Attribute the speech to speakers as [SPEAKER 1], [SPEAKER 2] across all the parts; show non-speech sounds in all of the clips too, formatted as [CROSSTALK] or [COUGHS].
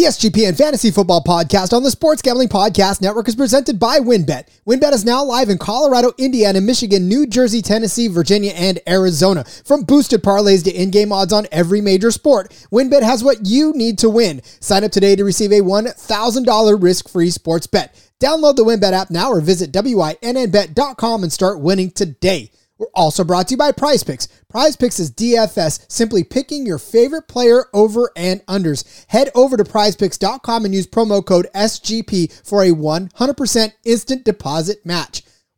[SPEAKER 1] The SGPN Fantasy Football Podcast on the Sports Gambling Podcast Network is presented by WynnBET. WynnBET is now live in Colorado, Indiana, Michigan, New Jersey, Tennessee, Virginia, and Arizona. From boosted parlays to in-game odds on every major sport, WynnBET has what you need to win. Sign up today to receive a $1,000 risk-free sports bet. Download the WynnBET app now or visit wynnbet.com and start winning today. We're also brought to you by Prize Picks. Prize Picks is DFS, simply picking your favorite player over and unders. Head over to prizepicks.com and use promo code SGP for a 100% instant deposit match.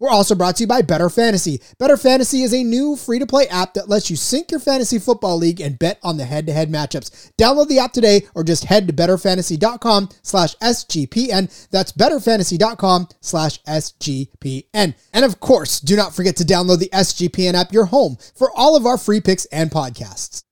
[SPEAKER 1] We're also brought to you by Bettor Fantasy. Bettor Fantasy is a new free to play app that lets you sync your fantasy football league and bet on the head to head matchups. Download the app today or just head to bettorfantasy.com slash SGPN. That's bettorfantasy.com slash SGPN. And of course, do not forget to download the SGPN app, your home for all of our free picks and podcasts.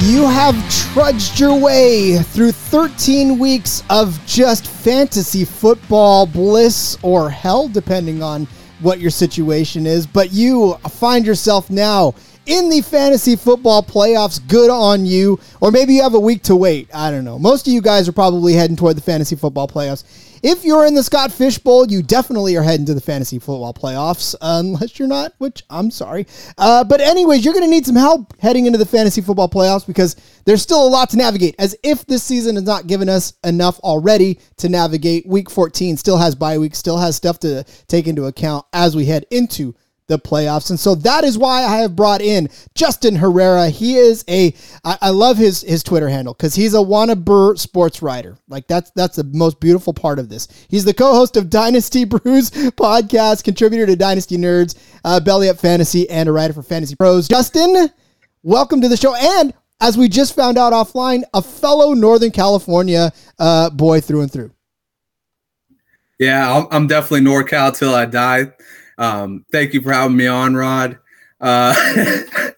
[SPEAKER 1] You have trudged your way through 13 weeks of just fantasy football bliss or hell, depending on what your situation is. But you find yourself now in the fantasy football playoffs. Good on you. Or maybe you have a week to wait. I don't know. Most of you guys are probably heading toward the fantasy football playoffs. If you're in the Scott Fish Bowl, you definitely are heading to the fantasy football playoffs, unless you're not, which I'm sorry. Uh, but, anyways, you're going to need some help heading into the fantasy football playoffs because there's still a lot to navigate. As if this season has not given us enough already to navigate. Week 14 still has bye week, still has stuff to take into account as we head into the playoffs. And so that is why I have brought in Justin Herrera. He is a I, I love his his Twitter handle because he's a wannabe sports writer. Like that's that's the most beautiful part of this. He's the co-host of Dynasty [LAUGHS] Brews podcast, contributor to Dynasty Nerds, uh, Belly Up Fantasy, and a writer for Fantasy Pros. Justin, welcome to the show. And as we just found out offline, a fellow Northern California uh, boy through and through.
[SPEAKER 2] Yeah, I'm, I'm definitely NorCal till I die. Um, thank you for having me on, Rod. Uh, [LAUGHS]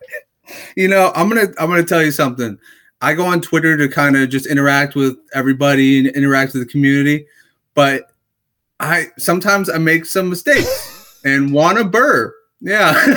[SPEAKER 2] you know, I'm gonna I'm gonna tell you something. I go on Twitter to kind of just interact with everybody and interact with the community, but I sometimes I make some mistakes and want to burr. Yeah. hey,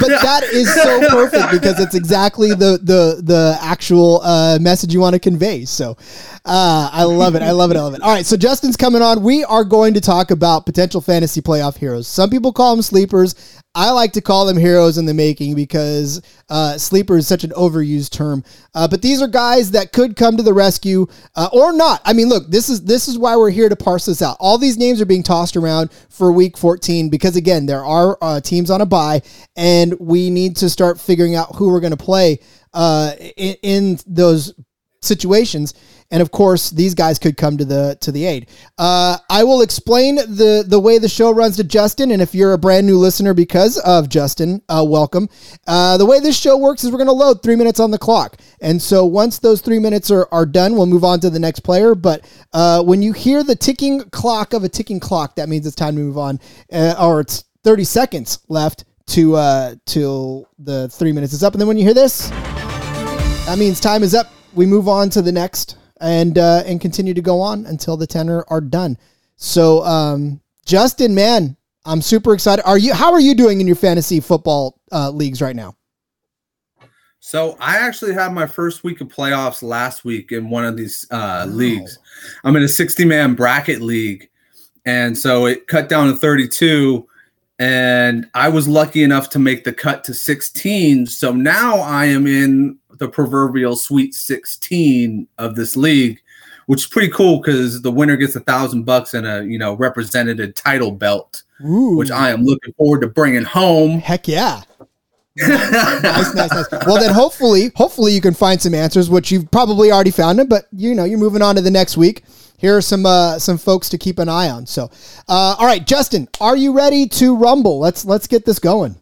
[SPEAKER 1] but [LAUGHS] that is so perfect because it's exactly the the the actual uh, message you want to convey. So uh, I love it. I love it. I love it. All right. So Justin's coming on. We are going to talk about potential fantasy playoff heroes. Some people call them sleepers. I like to call them heroes in the making because uh, sleeper is such an overused term. Uh, but these are guys that could come to the rescue uh, or not. I mean, look, this is this is why we're here to parse this out. All these names are being tossed around for Week 14 because again, there are uh, teams on a buy, and we need to start figuring out who we're going to play uh, in, in those situations and of course these guys could come to the to the aid. Uh, i will explain the the way the show runs to justin and if you're a brand new listener because of justin uh, welcome. Uh, the way this show works is we're going to load three minutes on the clock and so once those three minutes are, are done we'll move on to the next player but uh, when you hear the ticking clock of a ticking clock that means it's time to move on uh, or it's 30 seconds left to uh till the three minutes is up and then when you hear this that means time is up we move on to the next and uh, and continue to go on until the ten are, done. So, um, Justin, man, I'm super excited. Are you? How are you doing in your fantasy football uh, leagues right now?
[SPEAKER 2] So I actually had my first week of playoffs last week in one of these uh, leagues. I'm in a 60 man bracket league, and so it cut down to 32. And I was lucky enough to make the cut to 16. So now I am in the proverbial Sweet 16 of this league, which is pretty cool because the winner gets a thousand bucks and a you know represented title belt, Ooh. which I am looking forward to bringing home.
[SPEAKER 1] Heck yeah! [LAUGHS] nice, nice, nice. Well, then hopefully, hopefully you can find some answers, which you've probably already found them. But you know, you're moving on to the next week. Here are some uh, some folks to keep an eye on. So, uh, all right, Justin, are you ready to rumble? Let's let's get this going.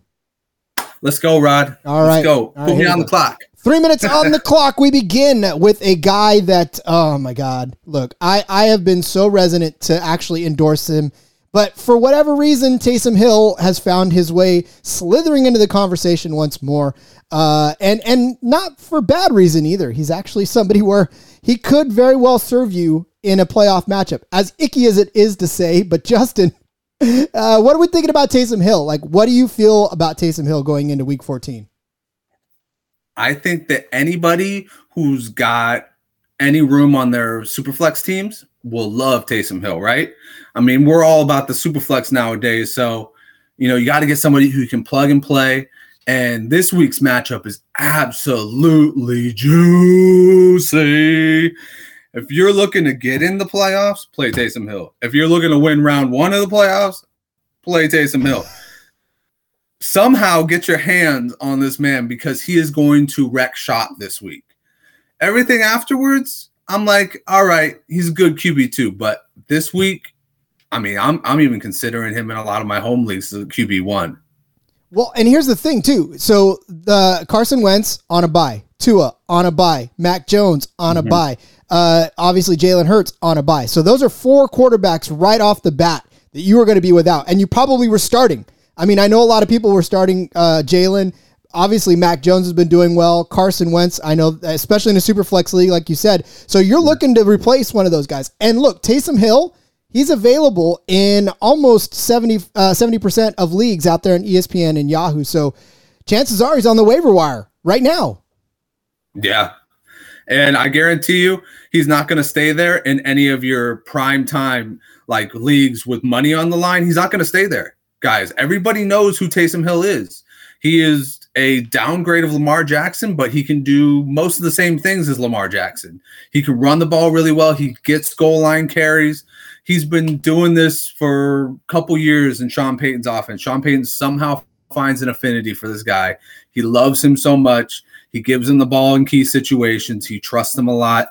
[SPEAKER 2] Let's go, Rod.
[SPEAKER 1] All right.
[SPEAKER 2] Let's go. Put me on the clock.
[SPEAKER 1] Three minutes on the clock. We begin with a guy that, oh my God. Look, I, I have been so resonant to actually endorse him. But for whatever reason, Taysom Hill has found his way slithering into the conversation once more. Uh, and, and not for bad reason either. He's actually somebody where he could very well serve you in a playoff matchup. As icky as it is to say, but Justin, uh, what are we thinking about Taysom Hill? Like, what do you feel about Taysom Hill going into week 14?
[SPEAKER 2] I think that anybody who's got any room on their superflex teams will love Taysom Hill, right? I mean, we're all about the superflex nowadays. So, you know, you got to get somebody who can plug and play. And this week's matchup is absolutely juicy. If you're looking to get in the playoffs, play Taysom Hill. If you're looking to win round one of the playoffs, play Taysom Hill somehow get your hands on this man because he is going to wreck shop this week. Everything afterwards, I'm like, all right, he's a good QB too. But this week, I mean, I'm I'm even considering him in a lot of my home leagues as a QB one.
[SPEAKER 1] Well, and here's the thing too. So the Carson Wentz on a buy, Tua on a buy, Mac Jones on a mm-hmm. buy, uh, obviously Jalen Hurts on a buy. So those are four quarterbacks right off the bat that you are going to be without, and you probably were starting. I mean, I know a lot of people were starting uh, Jalen. Obviously, Mac Jones has been doing well. Carson Wentz, I know, especially in a super flex league, like you said. So you're looking to replace one of those guys. And look, Taysom Hill, he's available in almost 70 uh, 70% of leagues out there in ESPN and Yahoo. So chances are he's on the waiver wire right now.
[SPEAKER 2] Yeah. And I guarantee you, he's not going to stay there in any of your prime time like leagues with money on the line. He's not going to stay there guys. Everybody knows who Taysom Hill is. He is a downgrade of Lamar Jackson, but he can do most of the same things as Lamar Jackson. He can run the ball really well. He gets goal line carries. He's been doing this for a couple years in Sean Payton's offense. Sean Payton somehow finds an affinity for this guy. He loves him so much. He gives him the ball in key situations. He trusts him a lot.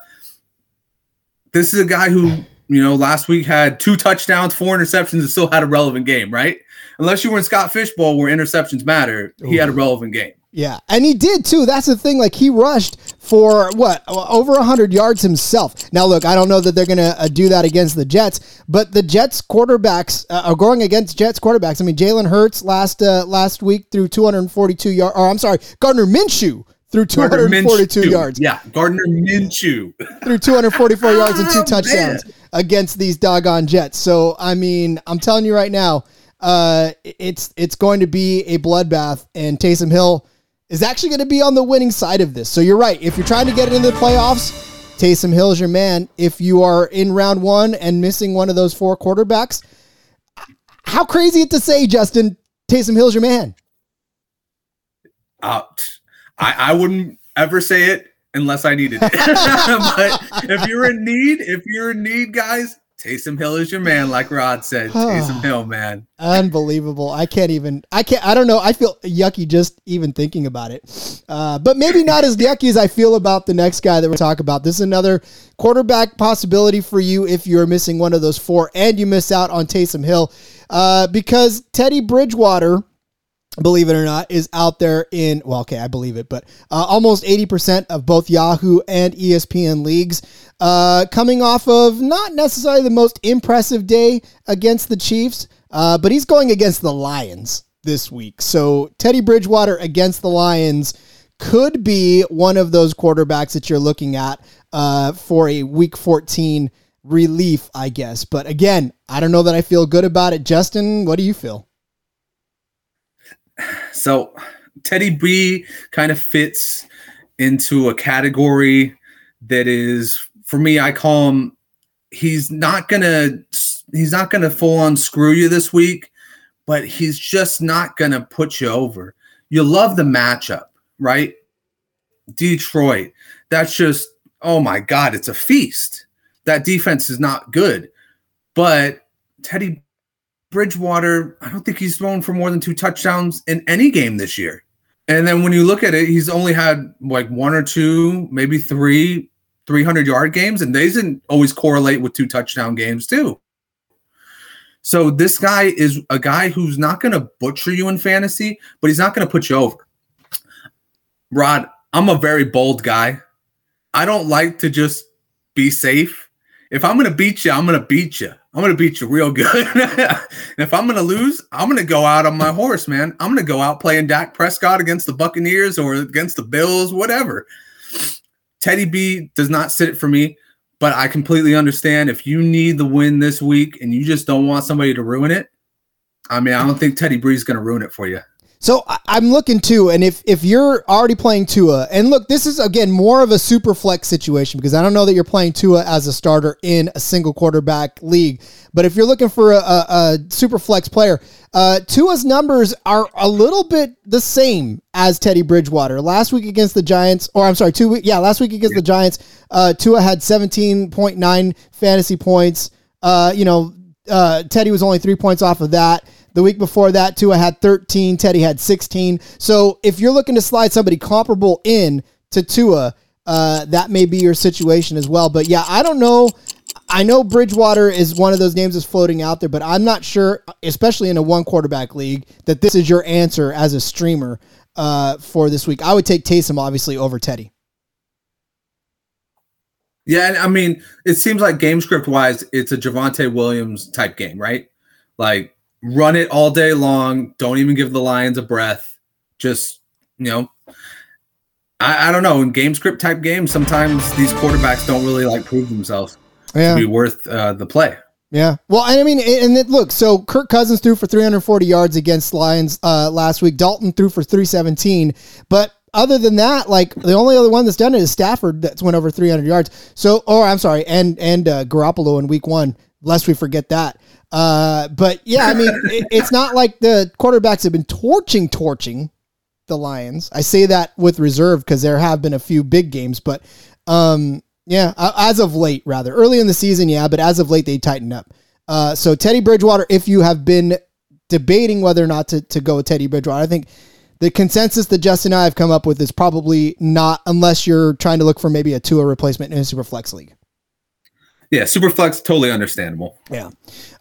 [SPEAKER 2] This is a guy who, you know, last week had two touchdowns, four interceptions, and still had a relevant game, right? Unless you were in Scott Fish Bowl where interceptions matter, he had a relevant game.
[SPEAKER 1] Yeah, and he did too. That's the thing. Like he rushed for what over hundred yards himself. Now, look, I don't know that they're going to uh, do that against the Jets, but the Jets quarterbacks uh, are going against Jets quarterbacks. I mean, Jalen Hurts last uh, last week threw 242 yards. Or I'm sorry, Gardner Minshew threw 242 yards.
[SPEAKER 2] Yeah, Gardner Minshew
[SPEAKER 1] threw 244 yards and two [LAUGHS] touchdowns man. against these doggone Jets. So, I mean, I'm telling you right now uh, it's it's going to be a bloodbath, and Taysom Hill is actually going to be on the winning side of this. So you're right. If you're trying to get into the playoffs, Taysom Hill is your man. If you are in round one and missing one of those four quarterbacks, how crazy it to say, Justin, Taysom Hill's your man.
[SPEAKER 2] Uh, I, I wouldn't ever say it unless I needed it. [LAUGHS] but if you're in need, if you're in need, guys, Taysom Hill is your man, like Rod said. Taysom Hill, man.
[SPEAKER 1] Unbelievable. I can't even, I can't, I don't know. I feel yucky just even thinking about it. Uh, but maybe not as yucky as I feel about the next guy that we're talking about. This is another quarterback possibility for you if you're missing one of those four and you miss out on Taysom Hill. Uh, because Teddy Bridgewater believe it or not, is out there in, well, okay, I believe it, but uh, almost 80% of both Yahoo and ESPN leagues. Uh, coming off of not necessarily the most impressive day against the Chiefs, uh, but he's going against the Lions this week. So Teddy Bridgewater against the Lions could be one of those quarterbacks that you're looking at uh, for a week 14 relief, I guess. But again, I don't know that I feel good about it. Justin, what do you feel?
[SPEAKER 2] So Teddy B kind of fits into a category that is for me I call him he's not going to he's not going to full on screw you this week, but he's just not going to put you over. You love the matchup, right? Detroit. That's just oh my god, it's a feast. That defense is not good. But Teddy Bridgewater, I don't think he's thrown for more than two touchdowns in any game this year. And then when you look at it, he's only had like one or two, maybe three 300 yard games, and they didn't always correlate with two touchdown games, too. So this guy is a guy who's not going to butcher you in fantasy, but he's not going to put you over. Rod, I'm a very bold guy. I don't like to just be safe. If I'm to beat you, I'm to beat you. I'm to beat you real good. [LAUGHS] if I'm to lose, I'm to go out on my horse, man. I'm to go out playing Dak Prescott against the Buccaneers or against the Bills, whatever. Teddy B does not sit it for me, but I completely understand if you need the win this week and you just don't want somebody to ruin it. I mean, I don't think Teddy Bree's to ruin it for you.
[SPEAKER 1] So I'm looking too, and if if you're already playing Tua, and look, this is again more of a super flex situation because I don't know that you're playing Tua as a starter in a single quarterback league. But if you're looking for a, a, a super flex player, uh, Tua's numbers are a little bit the same as Teddy Bridgewater. Last week against the Giants, or I'm sorry, two week, yeah, last week against the Giants, uh, Tua had 17.9 fantasy points. Uh, you know, uh, Teddy was only three points off of that. The week before that, Tua had 13, Teddy had 16. So if you're looking to slide somebody comparable in to Tua, uh, that may be your situation as well. But yeah, I don't know. I know Bridgewater is one of those names that's floating out there, but I'm not sure, especially in a one quarterback league, that this is your answer as a streamer uh, for this week. I would take Taysom obviously over Teddy.
[SPEAKER 2] Yeah, I mean, it seems like game script wise, it's a Javonte Williams type game, right? Like run it all day long. Don't even give the Lions a breath. Just, you know, I, I don't know. In game script type games, sometimes these quarterbacks don't really like prove themselves yeah. to be worth uh, the play.
[SPEAKER 1] Yeah. Well, I mean, and it, look, so Kirk Cousins threw for 340 yards against Lions uh, last week. Dalton threw for 317. But other than that, like the only other one that's done it is Stafford that's went over 300 yards. So, or I'm sorry, and and uh, Garoppolo in week one. Lest we forget that. Uh, but yeah, I mean, it, it's not like the quarterbacks have been torching, torching the Lions. I say that with reserve because there have been a few big games, but um, yeah, as of late, rather early in the season, yeah, but as of late they tightened up. Uh, so Teddy Bridgewater, if you have been debating whether or not to, to go with Teddy Bridgewater, I think the consensus that Justin and I have come up with is probably not unless you're trying to look for maybe a Tua replacement in a super flex league.
[SPEAKER 2] Yeah, super flex, totally understandable.
[SPEAKER 1] Yeah.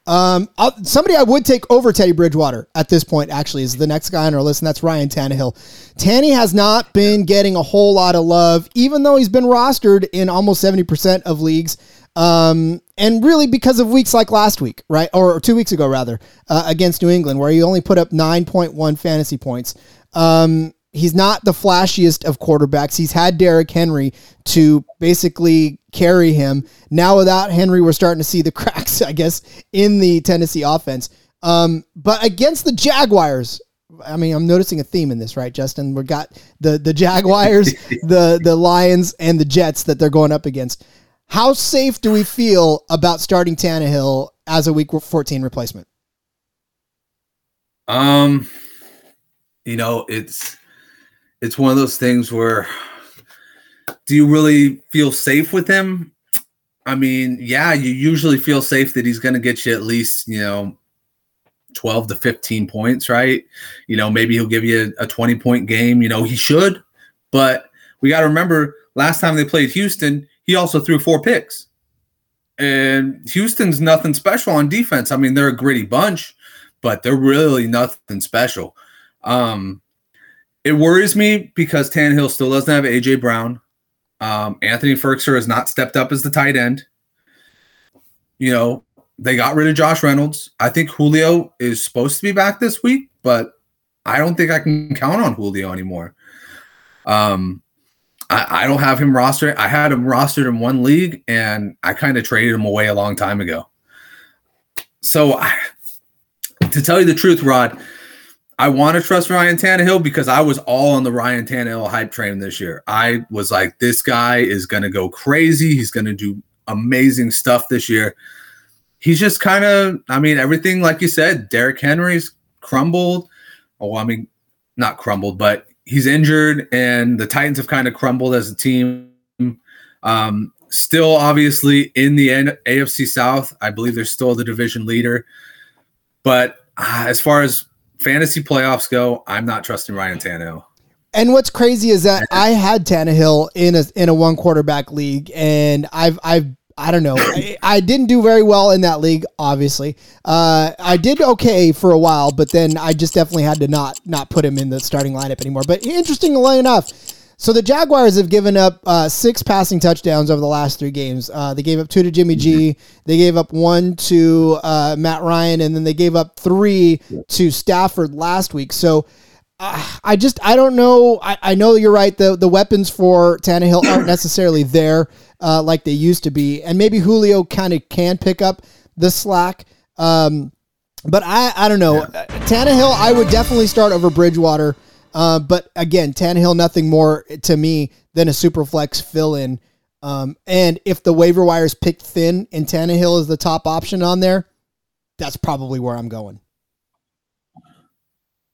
[SPEAKER 1] Um, I'll, somebody I would take over Teddy Bridgewater at this point actually is the next guy on our list, and that's Ryan Tannehill. Tanny has not been getting a whole lot of love, even though he's been rostered in almost 70% of leagues. Um, and really because of weeks like last week, right? Or two weeks ago, rather, uh, against New England, where he only put up 9.1 fantasy points. Um, he's not the flashiest of quarterbacks. He's had Derrick Henry to basically carry him. Now without Henry, we're starting to see the [LAUGHS] cracks, I guess, in the Tennessee offense. Um, but against the Jaguars, I mean, I'm noticing a theme in this, right, Justin? We've got the the Jaguars, [LAUGHS] the the Lions, and the Jets that they're going up against. How safe do we feel about starting Tannehill as a Week 14 replacement?
[SPEAKER 2] Um, you know, it's it's one of those things where do you really feel safe with him? I mean, yeah, you usually feel safe that he's going to get you at least, you know, 12 to 15 points, right? You know, maybe he'll give you a, a 20 point game. You know, he should, but we got to remember last time they played Houston, he also threw four picks. And Houston's nothing special on defense. I mean, they're a gritty bunch, but they're really nothing special. Um, it worries me because Tannehill still doesn't have AJ Brown. Um, Anthony Firkser has not stepped up as the tight end. You know, they got rid of Josh Reynolds. I think Julio is supposed to be back this week, but I don't think I can count on Julio anymore. Um, I, I don't have him rostered. I had him rostered in one league, and I kind of traded him away a long time ago. So, I, to tell you the truth, Rod, I want to trust Ryan Tannehill because I was all on the Ryan Tannehill hype train this year. I was like, this guy is going to go crazy. He's going to do amazing stuff this year. He's just kind of, I mean, everything, like you said, Derrick Henry's crumbled. Oh, I mean, not crumbled, but he's injured, and the Titans have kind of crumbled as a team. Um, still, obviously, in the end, AFC South, I believe they're still the division leader. But uh, as far as fantasy playoffs go, I'm not trusting Ryan Tannehill.
[SPEAKER 1] And what's crazy is that I had Tannehill in a in a one quarterback league, and I've I've I don't know. I, [COUGHS] I, didn't do very well in that league. Obviously, uh, I did okay for a while, but then I just definitely had to not not put him in the starting lineup anymore. But interestingly enough, So the Jaguars have given up uh, six passing touchdowns over the last three games. Uh, they gave up two to Jimmy G. They gave up one to uh, Matt Ryan, and then they gave up three to Stafford last week. So uh, I just I don't know. I, I know you're right. The the weapons for Tannehill aren't [COUGHS] necessarily there uh, like they used to be, and maybe Julio kind of can pick up the slack. Um, but I I don't know. Yeah. Tannehill I would definitely start over Bridgewater. Uh, but again, Tannehill nothing more to me than a super flex fill in. Um, and if the waiver wires picked thin and Tannehill is the top option on there, that's probably where I'm going.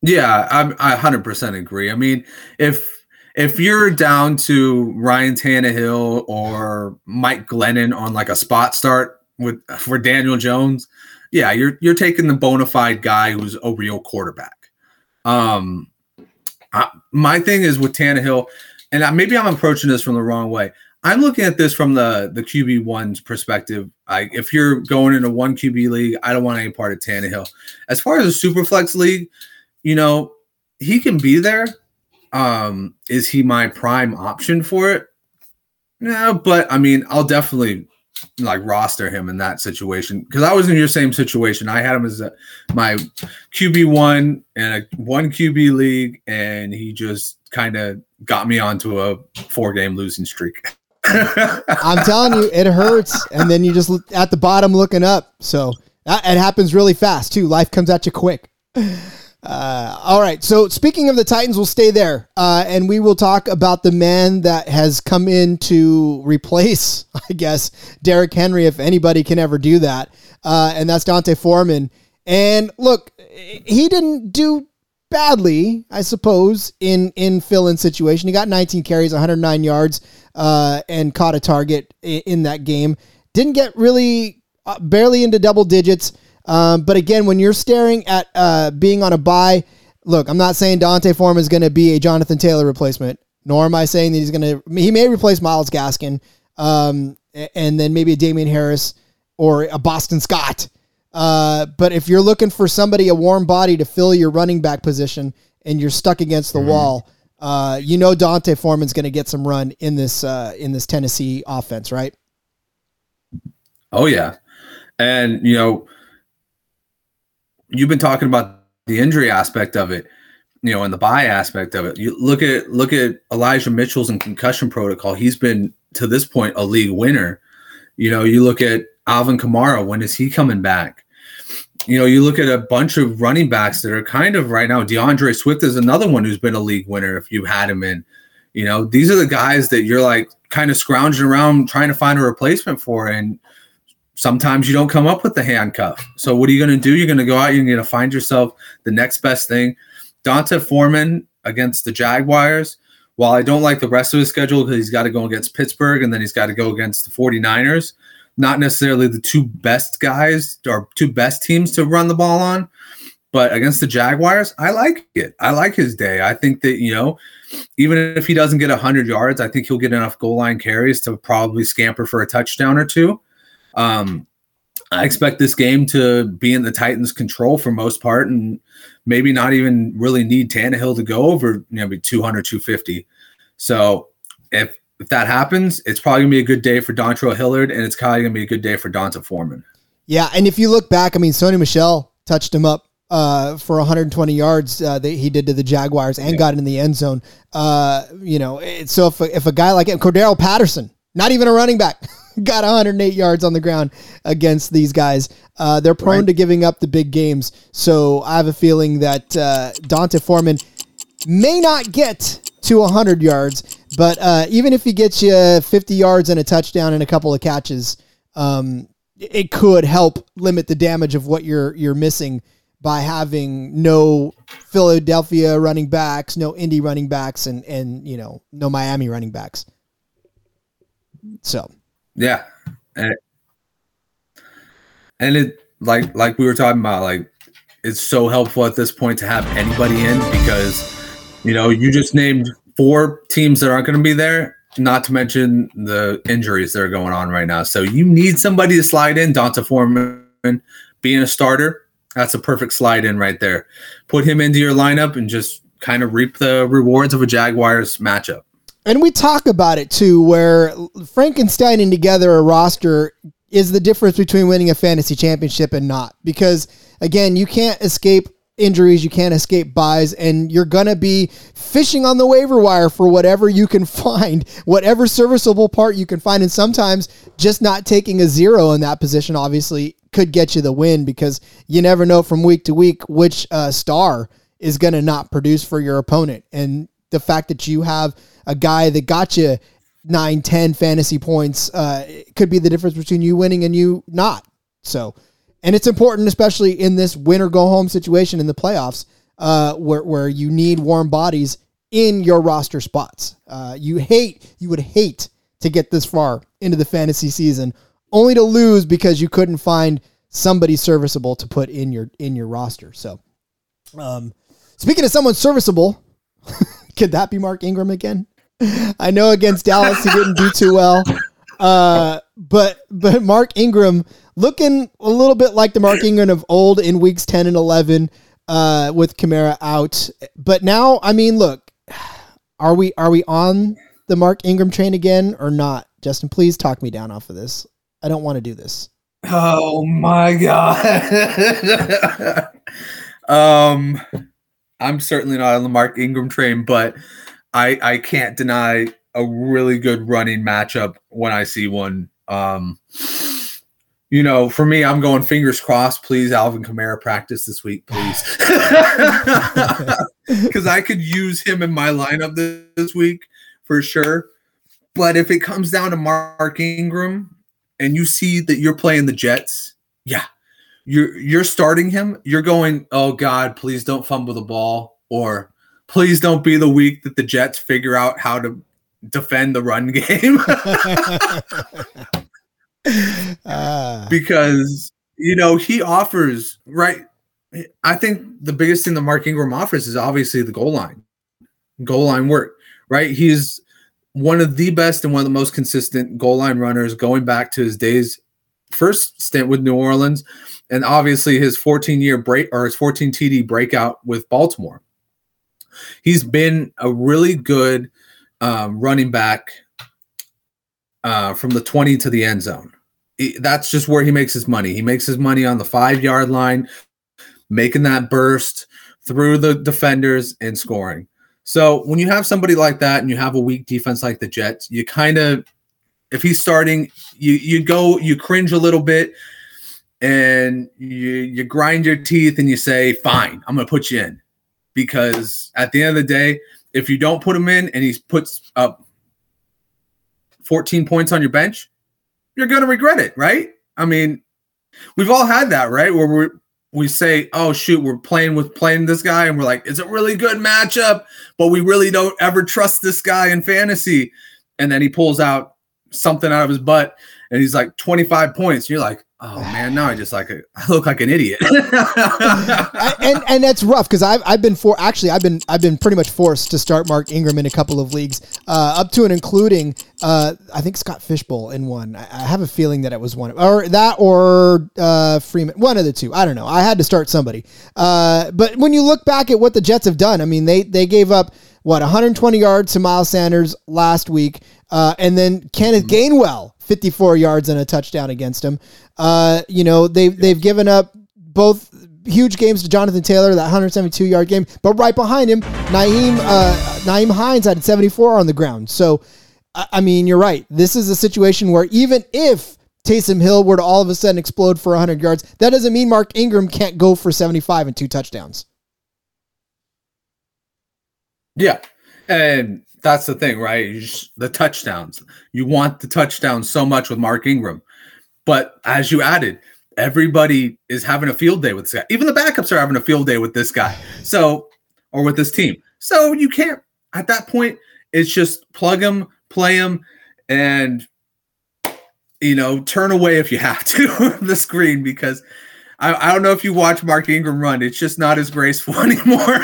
[SPEAKER 2] Yeah, I'm, I 100% agree. I mean, if if you're down to Ryan Tannehill or Mike Glennon on like a spot start with for Daniel Jones, yeah, you're you're taking the bona fide guy who's a real quarterback. Um, I, my thing is with Tannehill, and I, maybe I'm approaching this from the wrong way. I'm looking at this from the the QB one's perspective. Like if you're going into one QB league, I don't want any part of Tannehill. As far as a super flex league, you know, he can be there. Um, is he my prime option for it? No, but I mean, I'll definitely like roster him in that situation because I was in your same situation. I had him as a, my QB one in a one QB league, and he just kind of got me onto a four game losing streak. [LAUGHS]
[SPEAKER 1] I'm telling you, it hurts, and then you just at the bottom looking up. So that, it happens really fast too. Life comes at you quick. [LAUGHS] Uh, all right. So speaking of the Titans, we'll stay there, uh, and we will talk about the man that has come in to replace, [LAUGHS] I guess, Derrick Henry, if anybody can ever do that, uh, and that's D'Onta Foreman. And look, he didn't do badly, I suppose, in in fill-in situation. He got 19 carries, 109 yards, uh, and caught a target in, in that game. Didn't get really uh, barely into double digits. Um, but again, when you're staring at uh, being on a buy, look, I'm not saying D'Onta Foreman is going to be a Jonathan Taylor replacement, nor am I saying that he's going to. He may replace Myles Gaskin, um, and then maybe a Damien Harris or a Boston Scott. Uh, but if you're looking for somebody, a warm body to fill your running back position, and you're stuck against the mm-hmm. wall, uh, you know D'Onta Foreman's going to get some run in this uh, in this Tennessee offense, right?
[SPEAKER 2] Oh yeah, and you know you've been talking about the injury aspect of it, you know, and the buy aspect of it. You look at look at Elijah Mitchell's and concussion protocol. He's been to this point a league winner. You know, you look at Alvin Kamara. When is he coming back? You know, you look at a bunch of running backs that are kind of right now. D'Andre Swift is another one who's been a league winner. If you had him in, you know, these are the guys that you're like kind of scrounging around trying to find a replacement for, and sometimes you don't come up with the handcuff. So what are you going to do? You're going to go out. You're going to find yourself the next best thing. D'Onta Foreman against the Jaguars. While I don't like the rest of his schedule because he's got to go against Pittsburgh and then he's got to go against the 49ers, not necessarily the two best guys or two best teams to run the ball on. But against the Jaguars, I like it. I like his day. I think that, you know, even if he doesn't get 100 yards, I think he'll get enough goal line carries to probably scamper for a touchdown or two. Um, I expect this game to be in the Titans' control for most part, and maybe not even really need Tannehill to go over you know 200, 250. So if if that happens, it's probably gonna be a good day for Dontrell Hilliard, and it's probably gonna be a good day for D'Onta Foreman.
[SPEAKER 1] Yeah, and if you look back, I mean, Sony Michel touched him up uh, for 120 yards uh, that he did to the Jaguars and yeah. got in the end zone. Uh, you know, so if a, if a guy like Cordarrelle Patterson, not even a running back. [LAUGHS] [LAUGHS] got 108 yards on the ground against these guys. Uh, they're prone right. to giving up the big games. So I have a feeling that uh, D'Onta Foreman may not get to 100 yards, but uh, even if he gets you 50 yards and a touchdown and a couple of catches, um, it could help limit the damage of what you're you're missing by having no Philadelphia running backs, no Indy running backs, and and you know no Miami running backs. So
[SPEAKER 2] yeah, and it, and it like like we were talking about, like it's so helpful at this point to have anybody in because you know you just named four teams that aren't going to be there. Not to mention the injuries that are going on right now. So you need somebody to slide in. D'Onta Foreman being a starter, that's a perfect slide in right there. Put him into your lineup and just kind of reap the rewards of a Jaguars matchup.
[SPEAKER 1] And we talk about it too, where Frankensteining together a roster is the difference between winning a fantasy championship and not. Because again, you can't escape injuries, you can't escape buys, and you're gonna be fishing on the waiver wire for whatever you can [LAUGHS] find, whatever serviceable part you can find. And sometimes just not taking a zero in that position obviously could get you the win because you never know from week to week which uh, star is gonna not produce for your opponent. And the fact that you have a guy that got you nine, 10 fantasy points uh, could be the difference between you winning and you not. So, and it's important, especially in this win or go home situation in the playoffs, uh, where, where you need warm bodies in your roster spots. Uh, you hate, you would hate to get this far into the fantasy season only to lose because you couldn't find somebody serviceable to put in your in your roster. So, um, speaking of someone serviceable, [LAUGHS] could that be Mark Ingram again? I know against Dallas he didn't do too well. Uh, but but Mark Ingram looking a little bit like the Mark Ingram of old in weeks 10 and 11 uh, with Kamara out. But now, I mean, look, are we are we on the Mark Ingram train again or not? Justin, please talk me down off of this. I don't want to do this.
[SPEAKER 2] Oh my god. [LAUGHS] um I'm certainly not on the Mark Ingram train, but I I can't deny a really good running matchup when I see one. Um, you know, for me, I'm going fingers crossed. Please, Alvin Kamara practice this week, please, [LAUGHS] because I could use him in my lineup this, this week for sure. But if it comes down to Mark Ingram and you see that you're playing the Jets, yeah, you're you're starting him. You're going, oh God, please don't fumble the ball, or please don't be the week that the Jets figure out how to defend the run [LAUGHS] game. uh. Because, you know, he offers, right? I think the biggest thing that Mark Ingram offers is obviously the goal line, goal line work, right? He's one of the best and one of the most consistent goal line runners going back to his days first stint with New Orleans and obviously his 14 year break or his 14 TD breakout with Baltimore he's been a really good um, running back uh, from the 20 to the end zone. That's just where he makes his money. He makes his money on the five yard line, making that burst through the defenders and scoring. So when you have somebody like that and you have a weak defense like the Jets, you kind of, if he's starting, you you go, you cringe a little bit, and you you grind your teeth and you say, "Fine, I'm going to put you in." because at the end of the day, if you don't put him in and he puts up 14 points on your bench, you're going to regret it, right? I mean, we've all had that, right? Where we we say, "Oh shoot, we're playing with playing this guy," and we're like, "It's a really good matchup," but we really don't ever trust this guy in fantasy. And then he pulls out something out of his butt, and he's like 25 points. You're like, Oh man, now I just like a, [LAUGHS] I look like an idiot. [LAUGHS]
[SPEAKER 1] and and that's rough because I've I've been for actually I've been I've been pretty much forced to start Mark Ingram in a couple of leagues, uh, up to and including uh, I think Scott Fishbowl in one. I, I, have a feeling that it was one or that or uh, Freeman, one of the two. I don't know. I had to start somebody. Uh, but when you look back at what the Jets have done, I mean they they gave up what 120 yards to Miles Sanders last week, uh, and then Kenneth mm-hmm. Gainwell 54 yards and a touchdown against him. Uh, you know, they've they've given up both huge games to Jonathan Taylor, that 172 yard game, but right behind him, Nyheim uh, Nyheim Hines had 74 on the ground. So, I mean, you're right. This is a situation where even if Taysom Hill were to all of a sudden explode for 100 yards, that doesn't mean Mark Ingram can't go for 75 and two touchdowns.
[SPEAKER 2] Yeah. And that's the thing, right? Just, the touchdowns. You want the touchdowns so much with Mark Ingram. But as you added, everybody is having a field day with this guy. Even the backups are having a field day with this guy. So, or with this team. So you can't, at that point, it's just plug him, play him, and, you know, turn away if you have to [LAUGHS] the screen because I, I don't know if you watch Mark Ingram run. It's just not as graceful [LAUGHS] anymore.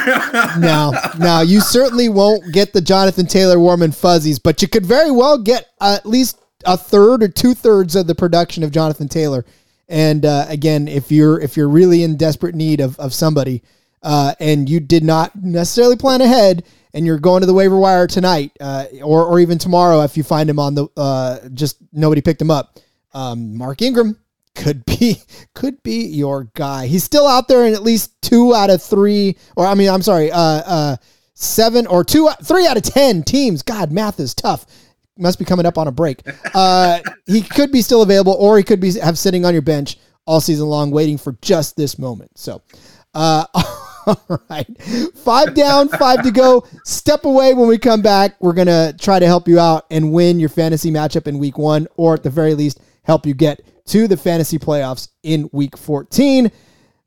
[SPEAKER 1] no, no, you certainly won't get the Jonathan Taylor warm and fuzzies, but you could very well get at least a third or two thirds of the production of Jonathan Taylor. And uh, again, if you're if you're really in desperate need of of somebody, uh, and you did not necessarily plan ahead, and you're going to the waiver wire tonight, uh, or or even tomorrow if you find him on the uh, just nobody picked him up. Um, Mark Ingram could be [LAUGHS] could be your guy. He's still out there in at least two out of three, or I mean, I'm sorry, uh, uh, seven or two, three out of ten teams. God, math is tough. Must be coming up on a break. Uh, [LAUGHS] he could be still available, or he could be have sitting on your bench all season long, waiting for just this moment. So, uh, [LAUGHS] all right, five down, five to go. Step away when we come back. We're gonna try to help you out and win your fantasy matchup in week one, or at the very least, help you get to the fantasy playoffs in week 14.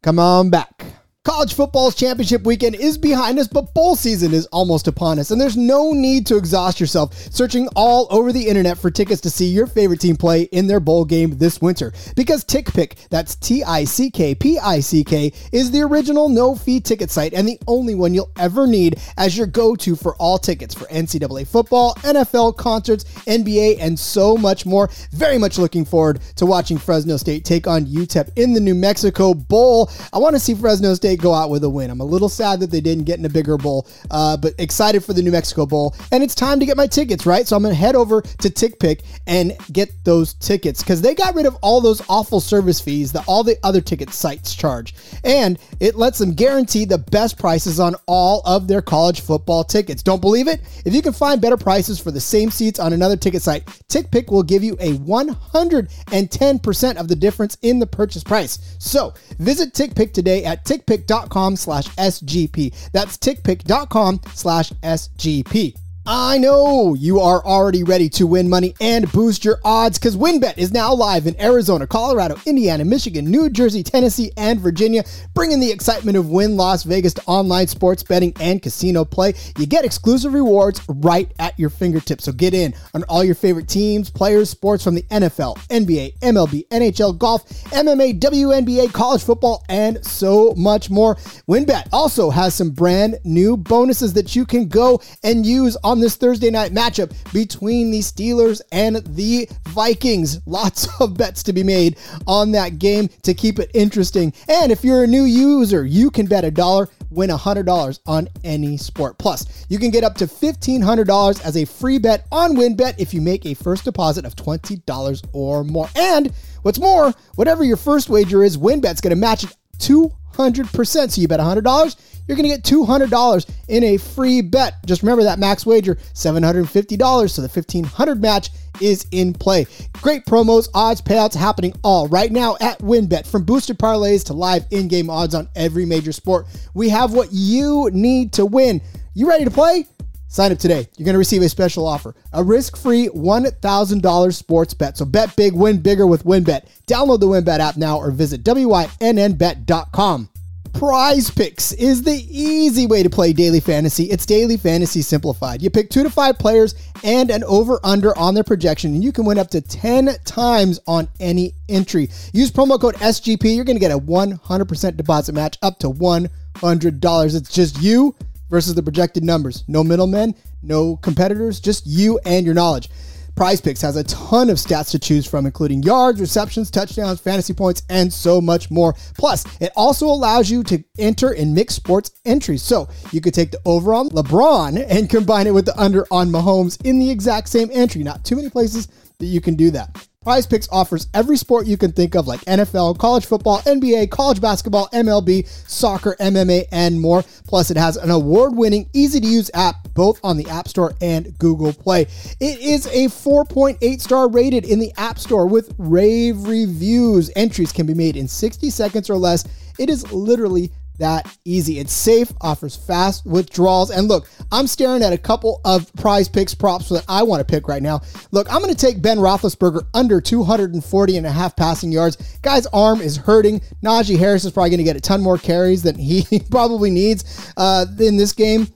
[SPEAKER 1] Come on back. College football's championship weekend is behind us, but bowl season is almost upon us, and there's no need to exhaust yourself searching all over the internet for tickets to see your favorite team play in their bowl game this winter. Because TickPick, that's T I C K P I C K, is the original no fee ticket site and the only one you'll ever need as your go to for all tickets for NCAA football, NFL concerts, NBA, and so much more. Very much looking forward to watching Fresno State take on UTEP in the New Mexico Bowl. I want to see Fresno State go out with a win. I'm a little sad that they didn't get in a bigger bowl, uh, but excited for the New Mexico Bowl. And it's time to get my tickets, right? So I'm going to head over to TickPick and get those tickets because they got rid of all those awful service fees that all the other ticket sites charge. And it lets them guarantee the best prices on all of their college football tickets. Don't believe it? If you can find better prices for the same seats on another ticket site, TickPick will give you a 110% of the difference in the purchase price. So visit TickPick today at TickPick tickpick.com slash SGP. That's tickpick.com slash SGP. I know you are already ready to win money and boost your odds because WynnBET is now live in Arizona, Colorado, Indiana, Michigan, New Jersey, Tennessee, and Virginia, bringing the excitement of Wynn Las Vegas to online sports betting and casino play. You get exclusive rewards right at your fingertips. So get in on all your favorite teams, players, sports from the NFL, NBA, MLB, NHL, golf, MMA, WNBA, college football, and so much more. WynnBET also has some brand new bonuses that you can go and use on this Thursday night matchup between the Steelers and the Vikings. [LAUGHS] Lots of bets to be made on that game to keep it interesting. And if you're a new user, you can bet a dollar win $100 on any sport. Plus, you can get up to $1,500 as a free bet on WynnBET if you make a first deposit of $20 or more. And what's more, whatever your first wager is, WynnBET's going to match it 200%. So you bet $100, you're going to get $200 in a free bet. Just remember that max wager, $750. So the 1500 match is in play. Great promos, odds, payouts happening all right now at WynnBET. From boosted parlays to live in game odds on every major sport, we have what you need to win. You ready to play? Sign up today. You're going to receive a special offer a risk free $1,000 sports bet. So bet big, win bigger with WynnBET. Download the WynnBET app now or visit WYNNBet.com. Prize Picks is the easy way to play daily fantasy. It's daily fantasy simplified. You pick two to five players and an over under on their projection, and you can win up to 10 times on any entry. Use promo code SGP. You're going to get a 100% deposit match up to $100. It's just you versus the projected numbers. No middlemen, no competitors, just you and your knowledge. Prize Picks has a ton of stats to choose from, including yards, receptions, touchdowns, fantasy points, and so much more. Plus, it also allows you to enter in mixed sports entries. So you could take the over on LeBron and combine it with the under on Mahomes in the exact same entry. Not too many places that you can do that. Prize Picks offers every sport you can think of, like NFL, college football, NBA, college basketball, MLB, soccer, MMA, and more. Plus, it has an award winning, easy to use app both on the App Store and Google Play. It is a 4.8 star rated in the App Store with rave reviews. Entries can be made in 60 seconds or less. It is literally that easy. It's safe, offers fast withdrawals. And look, I'm staring at a couple of prize picks props that I want to pick right now. Look, I'm going to take Ben Roethlisberger under 240 and a half passing yards. Guy's arm is hurting. Najee Harris is probably going to get a ton more carries than he [LAUGHS] probably needs uh, in this game.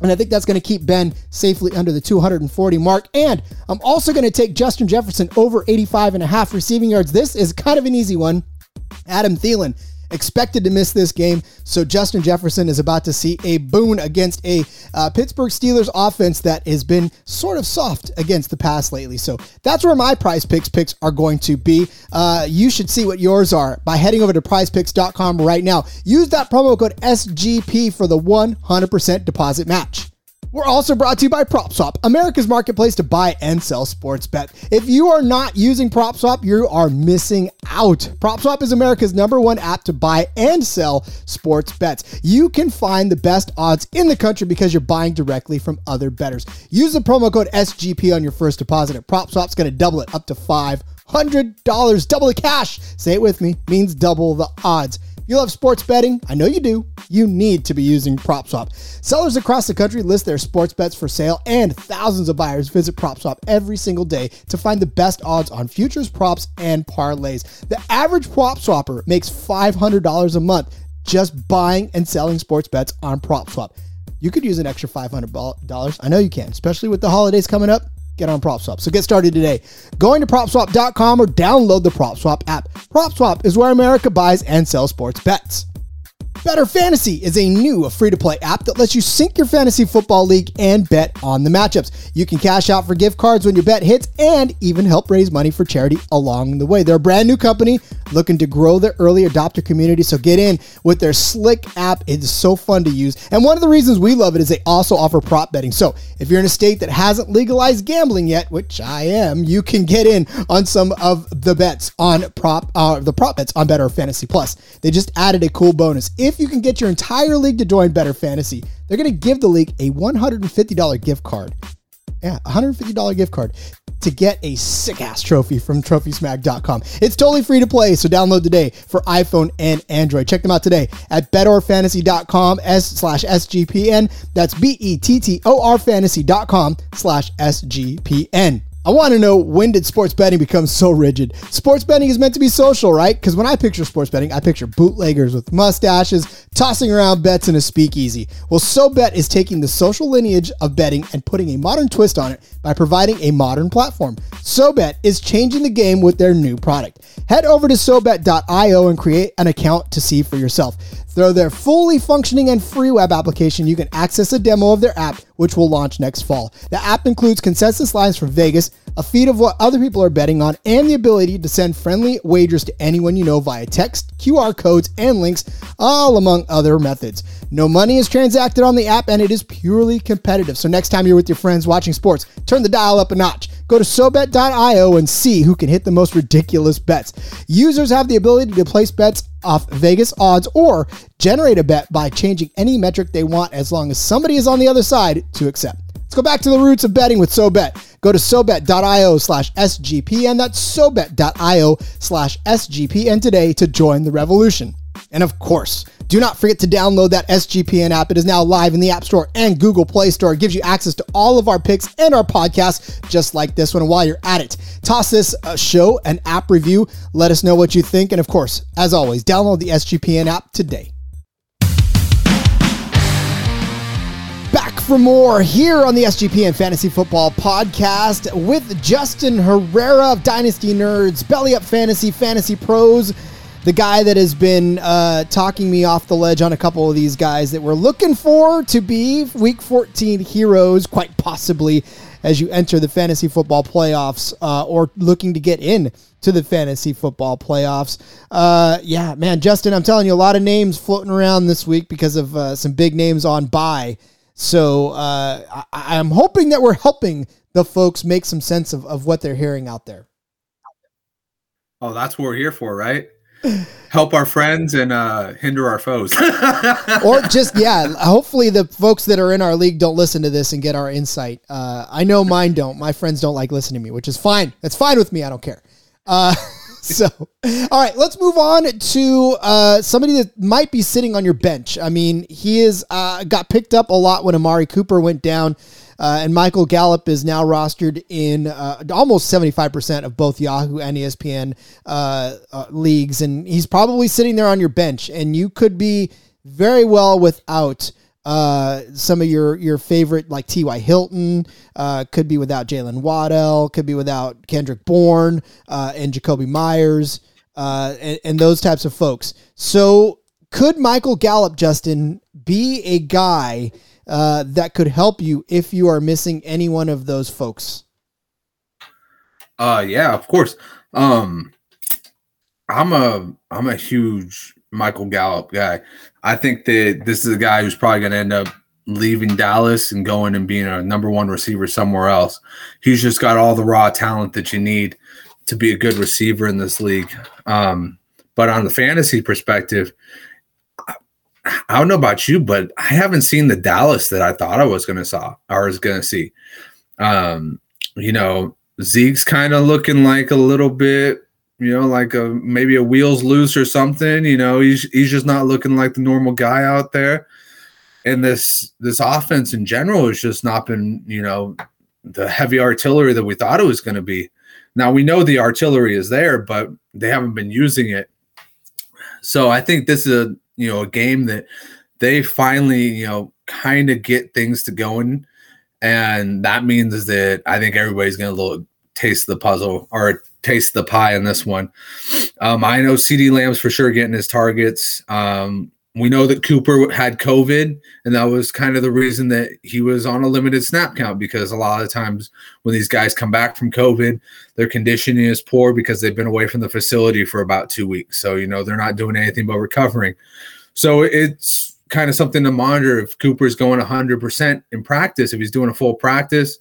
[SPEAKER 1] And I think that's going to keep Ben safely under the 240 mark. And I'm also going to take Justin Jefferson over 85 and a half receiving yards. This is kind of an easy one. Adam Thielen expected to miss this game. So Justin Jefferson is about to see a boon against a uh, Pittsburgh Steelers offense that has been sort of soft against the pass lately. So that's where my prize picks picks are going to be. Uh, you should see what yours are by heading over to prizepicks.com right now. Use that promo code SGP for the 100% deposit match. We're also brought to you by PropSwap, America's marketplace to buy and sell sports bet. If you are not using PropSwap, you are missing out. PropSwap is America's number one app to buy and sell sports bets. You can find the best odds in the country because you're buying directly from other bettors. Use the promo code SGP on your first deposit. At PropSwap's going to double it up to $500. Double the cash. Say it with me. Means double the odds. You love sports betting? I know you do. You need to be using PropSwap. Sellers across the country list their sports bets for sale, and thousands of buyers visit PropSwap every single day to find the best odds on futures, props, and parlays. The average prop swapper makes $500 a month just buying and selling sports bets on PropSwap. You could use an extra $500. I know you can, especially with the holidays coming up get on PropSwap. So get started today. Going to PropSwap.com or download the PropSwap app. PropSwap is where America buys and sells sports bets. Bettor Fantasy is a new free to play app that lets you sync your fantasy football league and bet on the matchups. You can cash out for gift cards when your bet hits and even help raise money for charity along the way. They're a brand new company looking to grow their early adopter community, so get in with their slick app. It is so fun to use. And one of the reasons we love it is they also offer prop betting. So if you're in a state that hasn't legalized gambling yet, which I am, you can get in on some of the bets on prop uh, the prop bets on Bettor Fantasy Plus. They just added a cool bonus. If if you can get your entire league to join Bettor Fantasy, they're going to give the league a $150 gift card. Yeah, $150 gift card to get a sick ass trophy from trophysmack.com. It's totally free to play, so download today for iPhone and Android. Check them out today at bettorfantasy.com s slash SGPN. That's B E T T O R fantasy.com slash SGPN. I want to know when did sports betting become so rigid? Sports betting is meant to be social, right? Because when I picture sports betting, I picture bootleggers with mustaches tossing around bets in a speakeasy. Well, SoBet is taking the social lineage of betting and putting a modern twist on it by providing a modern platform. SoBet is changing the game with their new product. Head over to SoBet.io and create an account to see for yourself. Through their fully functioning and free web application, you can access a demo of their app, which will launch next fall. The app includes consensus lines from Vegas, a feed of what other people are betting on, and the ability to send friendly wagers to anyone you know via text, QR codes, and links, all among other methods. No money is transacted on the app, and it is purely competitive. So next time you're with your friends watching sports, turn the dial up a notch. Go to SoBet.io and see who can hit the most ridiculous bets. Users have the ability to place bets off Vegas odds or generate a bet by changing any metric they want as long as somebody is on the other side to accept. Let's go back to the roots of betting with SoBet. Go to SoBet.io slash SGPN. That's SoBet.io slash SGPN today to join the revolution. And of course, do not forget to download that SGPN app. It is now live in the App Store and Google Play Store. It gives you access to all of our picks and our podcasts, just like this one. And while you're at it, toss this uh, show an app review. Let us know what you think. And of course, as always, download the SGPN app today. Back for more here on the SGPN Fantasy Football Podcast with Justin Herrera of Dynasty Nerds, Belly Up Fantasy, Fantasy Pros the guy that has been uh, talking me off the ledge on a couple of these guys that we're looking for to be Week 14 heroes, quite possibly as you enter the fantasy football playoffs uh, or looking to get in to the fantasy football playoffs. Uh, yeah, man, Justin, I'm telling you, a lot of names floating around this week because of uh, some big names on bye. So uh, I- I'm hoping that we're helping the folks make some sense of, of what they're hearing out there.
[SPEAKER 2] Oh, that's what we're here for, right? Help our friends and uh, hinder our foes. [LAUGHS]
[SPEAKER 1] or just yeah, hopefully the folks that are in our league don't listen to this and get our insight. Uh, I know mine don't. My friends don't like listening to me, which is fine. That's fine with me. I don't care. Uh, [LAUGHS] so, all right, let's move on to uh, somebody that might be sitting on your bench. I mean, he is uh, got picked up a lot when Amari Cooper went down. Uh, and Michael Gallup is now rostered in uh, almost 75% of both Yahoo and ESPN uh, uh, leagues. And he's probably sitting there on your bench. And you could be very well without uh, some of your, your favorite, like T.Y. Hilton, could be without Jaylen Waddle, could be without Kendrick Bourne and Jakobi Meyers. uh, and, and those types of folks. So could Michael Gallup, Justin, be a guy uh, that could help you if you are missing any one of those folks?
[SPEAKER 2] Uh, yeah, of course. Um, I'm a I'm a huge Michael Gallup guy. I think that this is a guy who's probably going to end up leaving Dallas and going and being a number one receiver somewhere else. He's just got all the raw talent that you need to be a good receiver in this league. Um, but on the fantasy perspective, I don't know about you, but I haven't seen the Dallas that I thought I was going to saw or was going to see. Um, you know, Zeke's kind of looking like a little bit, you know, like a maybe a wheels loose or something. You know, he's he's just not looking like the normal guy out there. And this this offense in general has just not been, you know, the heavy artillery that we thought it was going to be. Now we know the artillery is there, but they haven't been using it. So I think this is a you know a game that they finally you know kind of get things to going, and that means that I think everybody's going to taste the puzzle or taste the pie in this one. Um, I know CeeDee Lamb's for sure getting his targets. Um, we know that Cooper had COVID, and that was kind of the reason that he was on a limited snap count because a lot of times when these guys come back from COVID, their conditioning is poor because they've been away from the facility for about two weeks. So, you know, they're not doing anything but recovering. So it's kind of something to monitor if Cooper's going 100% in practice. If he's doing a full practice,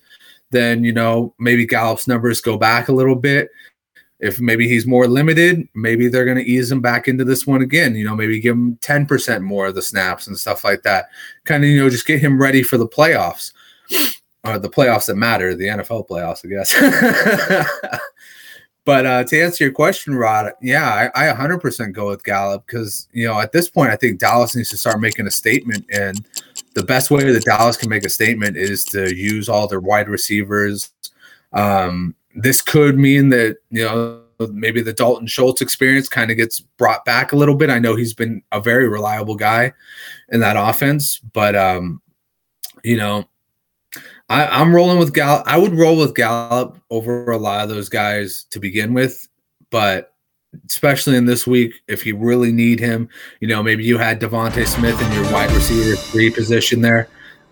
[SPEAKER 2] then, you know, maybe Gallup's numbers go back a little bit if maybe he's more limited, maybe they're going to ease him back into this one again. You know, maybe give him 10% more of the snaps and stuff like that. Kind of, you know, just get him ready for the playoffs or the playoffs that matter, the NFL playoffs, I guess. [LAUGHS] but uh, to answer your question, Rod, yeah, I, I 100% go with Gallup because, you know, at this point, I think Dallas needs to start making a statement. And the best way that Dallas can make a statement is to use all their wide receivers. Um, this could mean that you know maybe the Dalton Schultz experience kind of gets brought back a little bit. I know he's been a very reliable guy in that offense, but um, you know, I, am rolling with Gallup. I would roll with Gallup over a lot of those guys to begin with, but especially in this week, if you really need him, you know, maybe you had DeVonta Smith in your wide receiver three position there.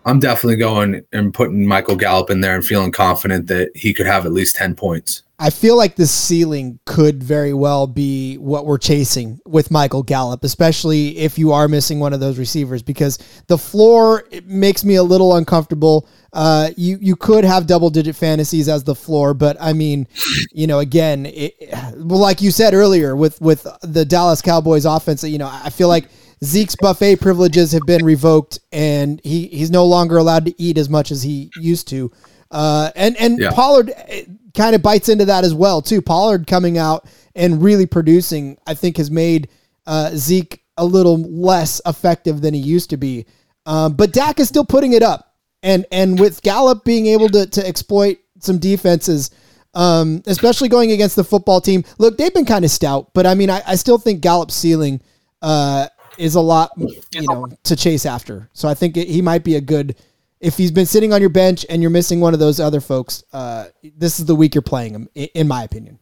[SPEAKER 2] I'm definitely going and putting Michael Gallup in there and feeling confident that he could have at least 10 points.
[SPEAKER 1] I feel like this ceiling could very well be what we're chasing with Michael Gallup, especially if you are missing one of those receivers, because the floor makes me a little uncomfortable. Uh, you you could have double digit fantasies as the floor, but I mean, you know, again, it, like you said earlier, with with the Dallas Cowboys offense, you know, I feel like Zeke's buffet privileges have been revoked, and he he's no longer allowed to eat as much as he used to. Uh, and and yeah. Pollard eh, kind of bites into that as well too. Pollard coming out and really producing, I think, has made uh, Zeke a little less effective than he used to be. Um, but Dak is still putting it up, and and with Gallup being able to to exploit some defenses. Um, especially going against the football team. Look, they've been kind of stout, but I mean, I, I still think Gallup's ceiling uh, is a lot, you know, to chase after. So I think it, he might be a good. If he's been sitting on your bench and you're missing one of those other folks, uh, this is the week you're playing him, in my opinion.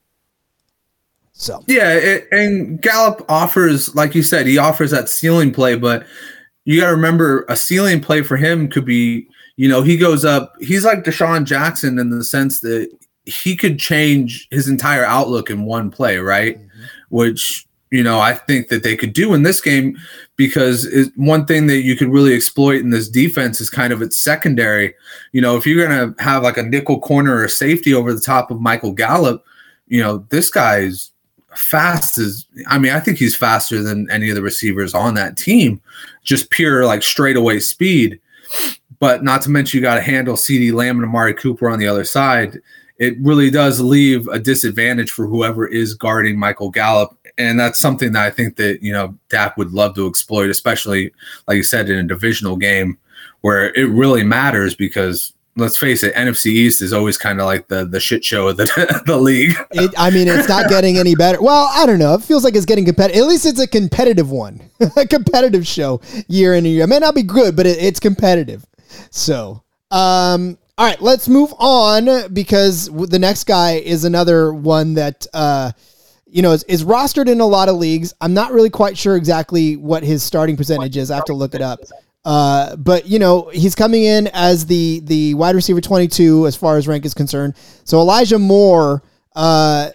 [SPEAKER 1] So
[SPEAKER 2] yeah, it, and Gallup offers, like you said, he offers that ceiling play, but you got to remember a ceiling play for him could be, you know, he goes up. He's like DeSean Jackson in the sense that he could change his entire outlook in one play, right? Mm-hmm. Which you know, I think that they could do in this game because one thing that you could really exploit in this defense is kind of its secondary. You know, if you're going to have like a nickel corner or safety over the top of Michael Gallup, you know, this guy's fast as I mean, I think he's faster than any of the receivers on that team, just pure like straightaway speed. But not to mention, you got to handle CeeDee Lamb and Amari Cooper on the other side. It really does leave a disadvantage for whoever is guarding Michael Gallup and that's something that I think that you know Dak would love to exploit, especially like you said in a divisional game where it really matters because let's face it, NFC East is always kind of like the the shit show of the [LAUGHS] the league.
[SPEAKER 1] It, I mean, it's not getting any better. Well, I don't know. It feels like it's getting competitive. At least it's a competitive one, [LAUGHS] a competitive show year in and year. It may not be good, but it, it's competitive. So, um, all right, let's move on because the next guy is another one that. Uh, you know, is, is rostered in a lot of leagues. I'm not really quite sure exactly what his starting percentage is. I have to look it up. Uh, but you know, he's coming in as the the wide receiver 22 as far as rank is concerned. So Elijah Moore uh,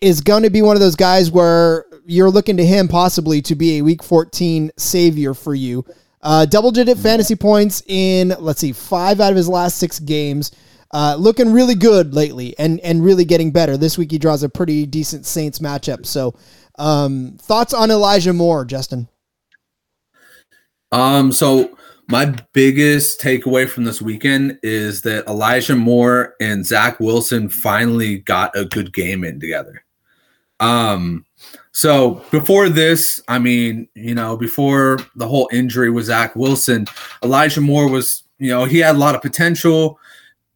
[SPEAKER 1] is going to be one of those guys where you're looking to him possibly to be a week 14 savior for you. Uh, double digit fantasy points in let's see, five out of his last six games. Uh, looking really good lately and and really getting better. This week he draws a pretty decent Saints matchup. So, um, thoughts on Elijah Moore, Justin?
[SPEAKER 2] Um, so my biggest takeaway from this weekend is that Elijah Moore and Zach Wilson finally got a good game in together. Um, so before this, I mean, you know, before the whole injury with Zach Wilson, Elijah Moore was, you know, he had a lot of potential,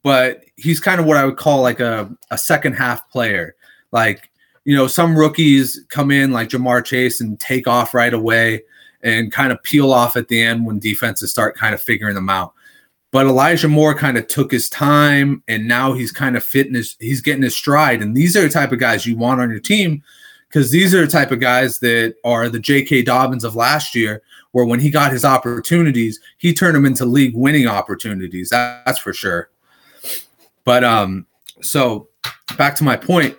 [SPEAKER 2] but he's kind of what I would call like a, a second half player. Like, you know, some rookies come in like Ja'Marr Chase and take off right away and kind of peel off at the end when defenses start kind of figuring them out. But Elijah Moore kind of took his time and now he's kind of fitting his, he's getting his stride. And these are the type of guys you want on your team because these are the type of guys that are the J.K. Dobbins of last year, where when he got his opportunities, he turned them into league winning opportunities. That, that's for sure. But um, so back to my point,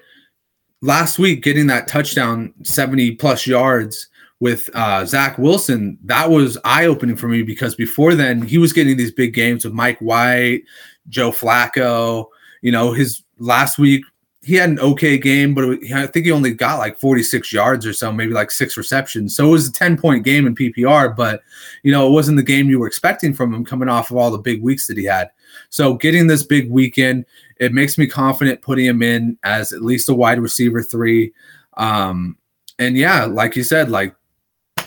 [SPEAKER 2] last week getting that touchdown, 70 plus yards with uh, Zach Wilson, that was eye opening for me because before then he was getting these big games with Mike White, Joe Flacco. You know, his last week he had an okay game, but I think he only got like 46 yards or so, maybe like six receptions. So it was a 10 point game in PPR, but you know, it wasn't the game you were expecting from him coming off of all the big weeks that he had. So getting this big weekend, it makes me confident putting him in as at least a wide receiver three. Um, and yeah, like you said, like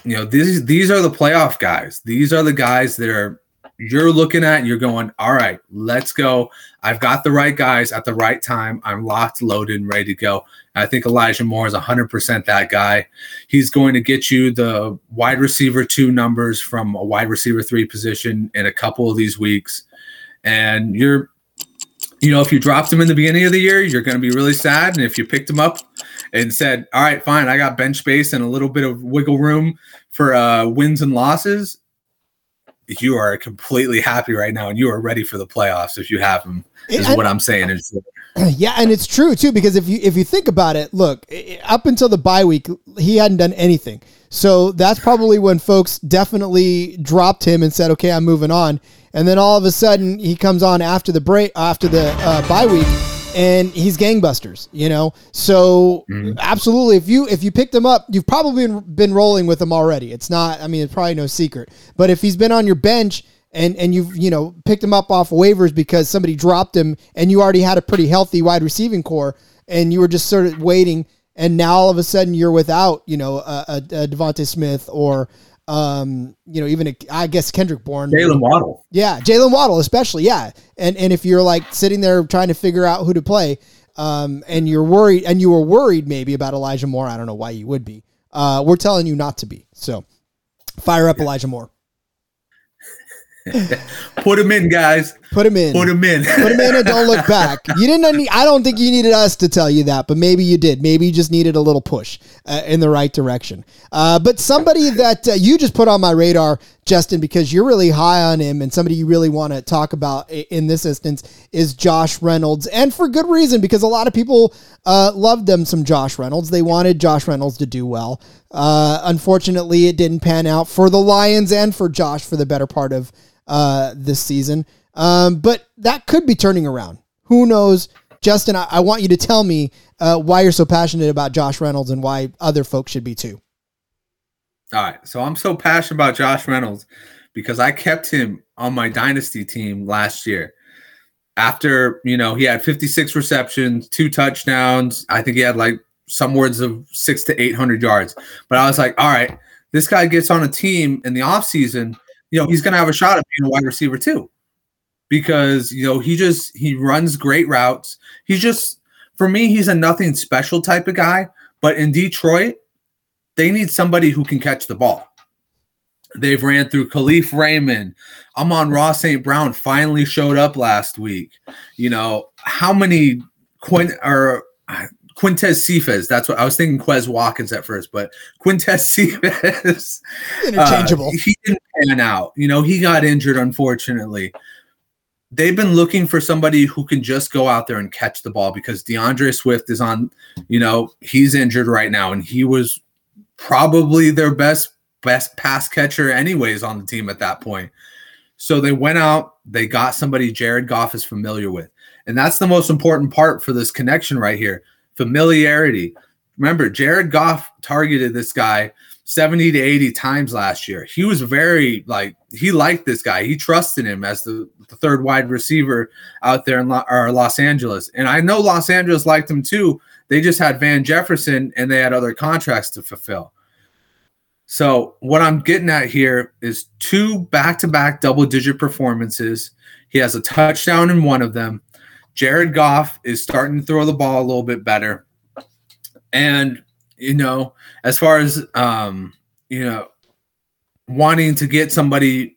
[SPEAKER 2] you know, these these are the playoff guys. These are the guys that are you're looking at you're going, all right, let's go. I've got the right guys at the right time. I'm locked, loaded, and ready to go. I think Elijah Moore is 100% that guy. He's going to get you the wide receiver two numbers from a wide receiver three position in a couple of these weeks. And you're, you know, if you dropped him in the beginning of the year, you're going to be really sad. And if you picked him up and said, all right, fine, I got bench space and a little bit of wiggle room for uh, wins and losses, you are completely happy right now and you are ready for the playoffs if you have him is what i'm saying [CLEARS THROAT]
[SPEAKER 1] yeah and it's true too because if you if you think about it look up until the bye week he hadn't done anything. So that's probably when folks definitely dropped him and said okay i'm moving on. And then all of a sudden he comes on after the break after the uh, bye week and he's gangbusters, you know. So mm-hmm. absolutely, if you if you picked him up, you've probably been, been rolling with him already. It's not, I mean, it's probably no secret. But if he's been on your bench and and you've you know picked him up off waivers because somebody dropped him, and you already had a pretty healthy wide receiving core, and you were just sort of waiting, and now all of a sudden you're without, you know, a, a, a DeVonta Smith or um, you know, even a, I guess Kendrick Bourne,
[SPEAKER 2] Jaylen Waddle,
[SPEAKER 1] yeah, Jaylen Waddle, especially, yeah, and and if you're like sitting there trying to figure out who to play, um, and you're worried, and you were worried maybe about Elijah Moore, I don't know why you would be. Uh, we're telling you not to be. So, fire up yeah. Elijah Moore. [LAUGHS]
[SPEAKER 2] Put him in, guys.
[SPEAKER 1] Put him in.
[SPEAKER 2] Put him in.
[SPEAKER 1] Put him in and don't look back. [LAUGHS] You didn't. Need, I don't think you needed us to tell you that, but maybe you did. Maybe you just needed a little push uh, in the right direction. Uh, but somebody that uh, you just put on my radar, Justin, because you're really high on him, and somebody you really want to talk about in this instance is Josh Reynolds, and for good reason, because a lot of people uh, loved them some Josh Reynolds. They wanted Josh Reynolds to do well. Uh, unfortunately, it didn't pan out for the Lions and for Josh for the better part of uh, this season. Um, but that could be turning around. Who knows? Justin, I, I want you to tell me uh, why you're so passionate about Josh Reynolds and why other folks should be too.
[SPEAKER 2] All right. So I'm so passionate about Josh Reynolds because I kept him on my dynasty team last year. After, you know, he had 56 receptions, two touchdowns. I think he had like some words of six to 800 yards. But I was like, all right, this guy gets on a team in the offseason you know, he's going to have a shot at being a wide receiver too, because you know he just he runs great routes. He's just for me, he's a nothing special type of guy. But in Detroit, they need somebody who can catch the ball. They've ran through Kalif Raymond. Amon-Ra St. Brown finally showed up last week. You know, how many Quinn or Quintez Cephus. That's what I was thinking. Quez Watkins at first, but Quintez [LAUGHS] Cephus,
[SPEAKER 1] interchangeable.
[SPEAKER 2] Uh, he didn't pan out. You know, he got injured unfortunately. They've been looking for somebody who can just go out there and catch the ball because D'Andre Swift is on. You know, he's injured right now, and he was probably their best best pass catcher anyways on the team at that point. So they went out, they got somebody Jared Goff is familiar with. And that's the most important part for this connection right here familiarity. Remember, Jared Goff targeted this guy 70 to 80 times last year. He was very like he liked this guy. He trusted him as the, the third wide receiver out there in Lo, Los Angeles. And I know Los Angeles liked him too. They just had Van Jefferson and they had other contracts to fulfill. So what I'm getting at here is two back-to-back double-digit performances. He has a touchdown in one of them. Jared Goff is starting to throw the ball a little bit better. And, you know, as far as, um, you know, wanting to get somebody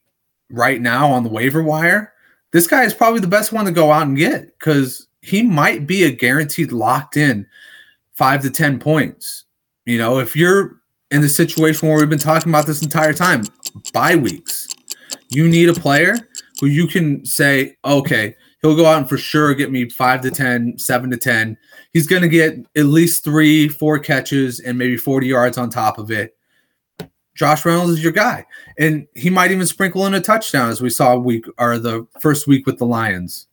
[SPEAKER 2] right now on the waiver wire, this guy is probably the best one to go out and get because he might be a guaranteed locked in five to 10 points. You know, if you're in the situation where we've been talking about this entire time bye weeks, you need a player who you can say, okay, he'll go out and for sure get me five to 10, seven to 10. He's going to get at least three, four catches and maybe 40 yards on top of it. Josh Reynolds is your guy. And he might even sprinkle in a touchdown as we saw week or the first week with the Lions.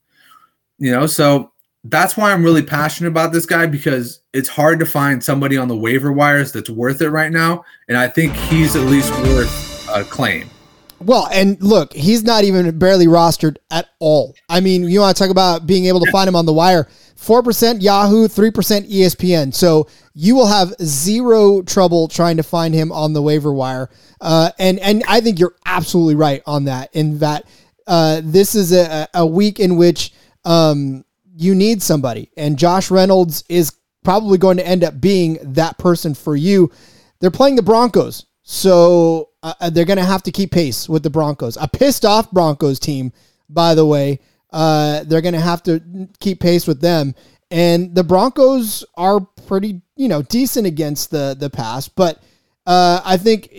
[SPEAKER 2] You know, so that's why I'm really passionate about this guy because it's hard to find somebody on the waiver wires that's worth it right now. And I think he's at least worth a claim.
[SPEAKER 1] Well, and look, he's not even barely rostered at all. I mean, you want to talk about being able to find him on the wire. 4% Yahoo, 3% ESPN. So you will have zero trouble trying to find him on the waiver wire. Uh, and, and I think you're absolutely right on that, in that uh, this is a, a week in which um, you need somebody. And Josh Reynolds is probably going to end up being that person for you. They're playing the Broncos. So uh, uh, they're going to have to keep pace with the Broncos. A pissed off Broncos team, by the way. Uh, they're going to have to keep pace with them. And the Broncos are pretty, you know, decent against the the pass, but uh, I think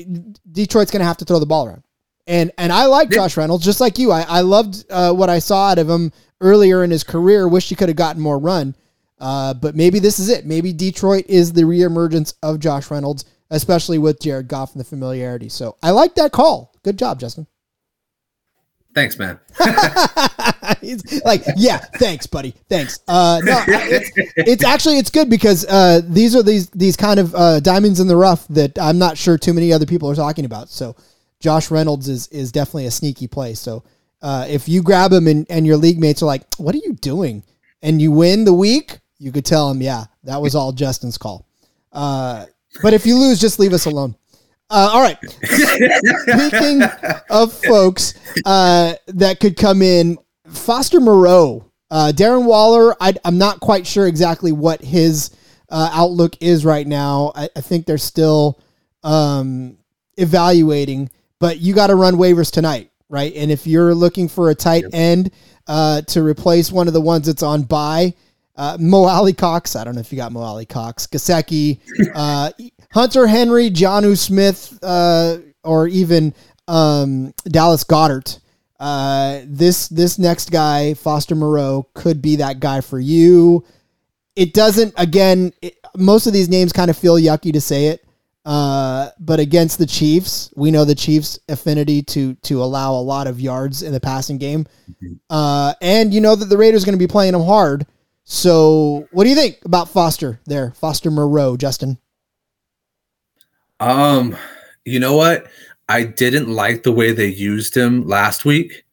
[SPEAKER 1] Detroit's going to have to throw the ball around. And and I like Josh Reynolds just like you. I I loved uh, what I saw out of him earlier in his career. Wish he could have gotten more run. Uh, but maybe this is it. Maybe Detroit is the reemergence of Josh Reynolds especially with Jared Goff and the familiarity. So I like that call. Good job, Justin.
[SPEAKER 2] Thanks, man. [LAUGHS]
[SPEAKER 1] He's like, yeah, thanks, buddy. Thanks. Uh, no, it's, it's actually it's good because uh, these are these these kind of uh, diamonds in the rough that I'm not sure too many other people are talking about. So Josh Reynolds is is definitely a sneaky play. So uh, if you grab him and, and your league mates are like, "What are you doing?" and you win the week, you could tell him, "Yeah, that was all Justin's call." Uh, but if you lose, just leave us alone. Uh, all right. Speaking of folks uh, that could come in, Foster Moreau, uh, Darren Waller. I, am not quite sure exactly what his uh, outlook is right now. I, I think they're still um, evaluating, but you got to run waivers tonight, right? And if you're looking for a tight end uh, to replace one of the ones that's on bye, uh, Mo Alie-Cox. I don't know if you got Mo Alie-Cox. Gesicki, uh, Hunter Henry, Jonnu Smith, uh, or even um, Dallas Goedert. Uh, this this next guy, Foster Moreau, could be that guy for you. It doesn't. Again, it, most of these names kind of feel yucky to say it. Uh, but against the Chiefs, we know the Chiefs' affinity to to allow a lot of yards in the passing game, mm-hmm. uh, and you know that the Raiders are going to be playing them hard. So, what do you think about Foster there, Foster Moreau, Justin?
[SPEAKER 2] Um, you know what? I didn't like the way they used him last week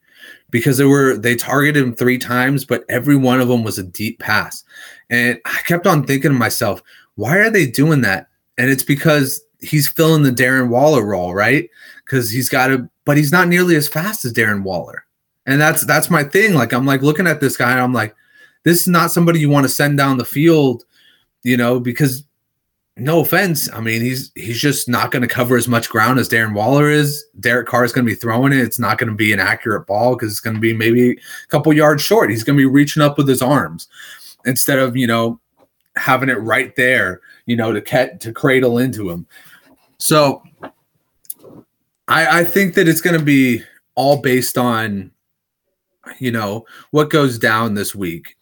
[SPEAKER 2] because they were they targeted him three times, but every one of them was a deep pass. And I kept on thinking to myself, why are they doing that? And it's because he's filling the Darren Waller role, right? Because he's got to, but he's not nearly as fast as Darren Waller. And that's that's my thing. Like I'm like looking at this guy and I'm like, this is not somebody you want to send down the field, you know, because no offense, I mean he's he's just not going to cover as much ground as Darren Waller is. Derek Carr is going to be throwing it. It's not going to be an accurate ball because it's going to be maybe a couple yards short. He's going to be reaching up with his arms instead of you know having it right there, you know, to cat to cradle into him. So I, I think that it's going to be all based on, you know, what goes down this week.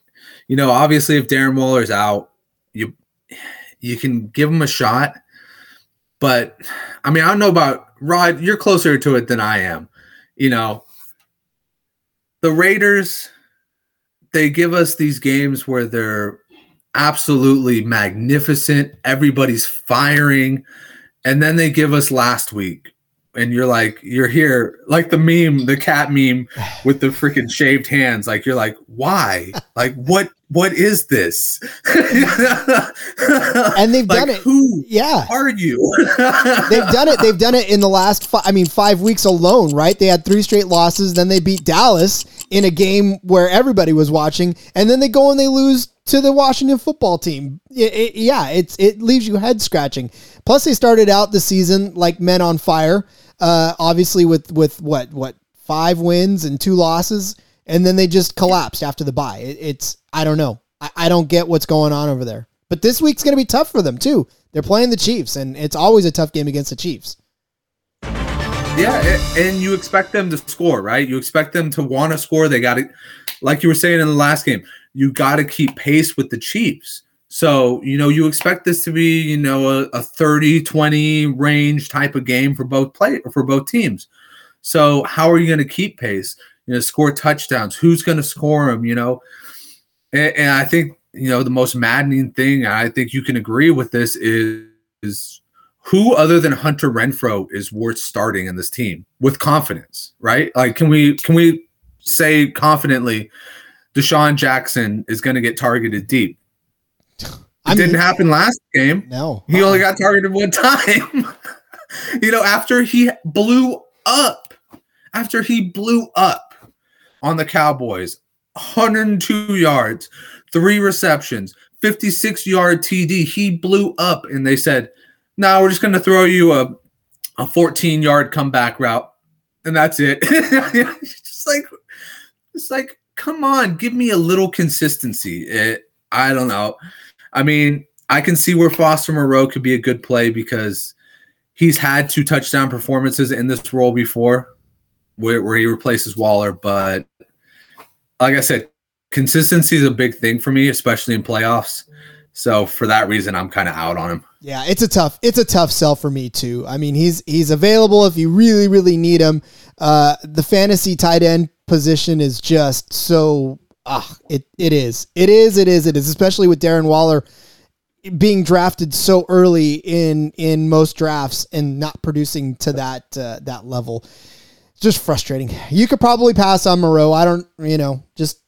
[SPEAKER 2] You know, obviously, if Darren Waller's out, you you can give him a shot, but I mean, I don't know about Rod. You're closer to it than I am. You know, the Raiders, they give us these games where they're absolutely magnificent. Everybody's firing. And then they give us last week and you're like you're here like the meme the cat meme [SIGHS] with the freaking shaved hands like you're like why? [LAUGHS] Like what what is this? [LAUGHS]
[SPEAKER 1] And they've like, done it.
[SPEAKER 2] who
[SPEAKER 1] yeah.
[SPEAKER 2] are you? [LAUGHS]
[SPEAKER 1] They've done it. They've done it in the last five, i mean five weeks alone right? They had three straight losses then they beat dallas in a game where everybody was watching and then they go and they lose to the washington football team it, it, yeah it's it leaves you head scratching plus they started out the season like men on fire uh, obviously with with what what five wins and two losses, and then they just collapsed after the bye. It, it's I don't know. I, I don't get what's going on over there. But this week's going to be tough for them too. They're playing the Chiefs, and it's always a tough game against the Chiefs.
[SPEAKER 2] Yeah, and you expect them to score, right? You expect them to want to score. They got to, like you were saying in the last game, you got to keep pace with the Chiefs. So, you know, you expect this to be, you know, a, a 30 20 range type of game for both play for both teams. So, how are you going to keep pace? You know, score touchdowns. Who's going to score them? You know, and, and, I think you know the most maddening thing. I think you can agree with this is, is who other than Hunter Renfrow is worth starting in this team with confidence, right? Like, can we can we say confidently, DeSean Jackson is going to get targeted deep? It didn't happen last game.
[SPEAKER 1] No.
[SPEAKER 2] He only got targeted one time. [LAUGHS] you know, after he blew up, after he blew up on the Cowboys, 102 yards, three receptions, 56 yard TD. He blew up, and they said, "No, nah, we're just going to throw you a a 14 yard comeback route, and that's it." it's [LAUGHS] just like, it's like, come on, give me a little consistency. It, I don't know. I mean, I can see where Foster Moreau could be a good play because he's had two touchdown performances in this role before where, where he replaces Waller. But like I said, consistency is a big thing for me, especially in playoffs. So for that reason, I'm kind of out on him.
[SPEAKER 1] Yeah, it's a tough it's a tough sell for me too. I mean, he's he's available if you really really need him. Uh, the fantasy tight end position is just so ah, it it is. It is, it is, it is, especially with Darren Waller being drafted so early in in most drafts and not producing to that uh, that level. just frustrating. You could probably pass on Moreau. I don't, you know, just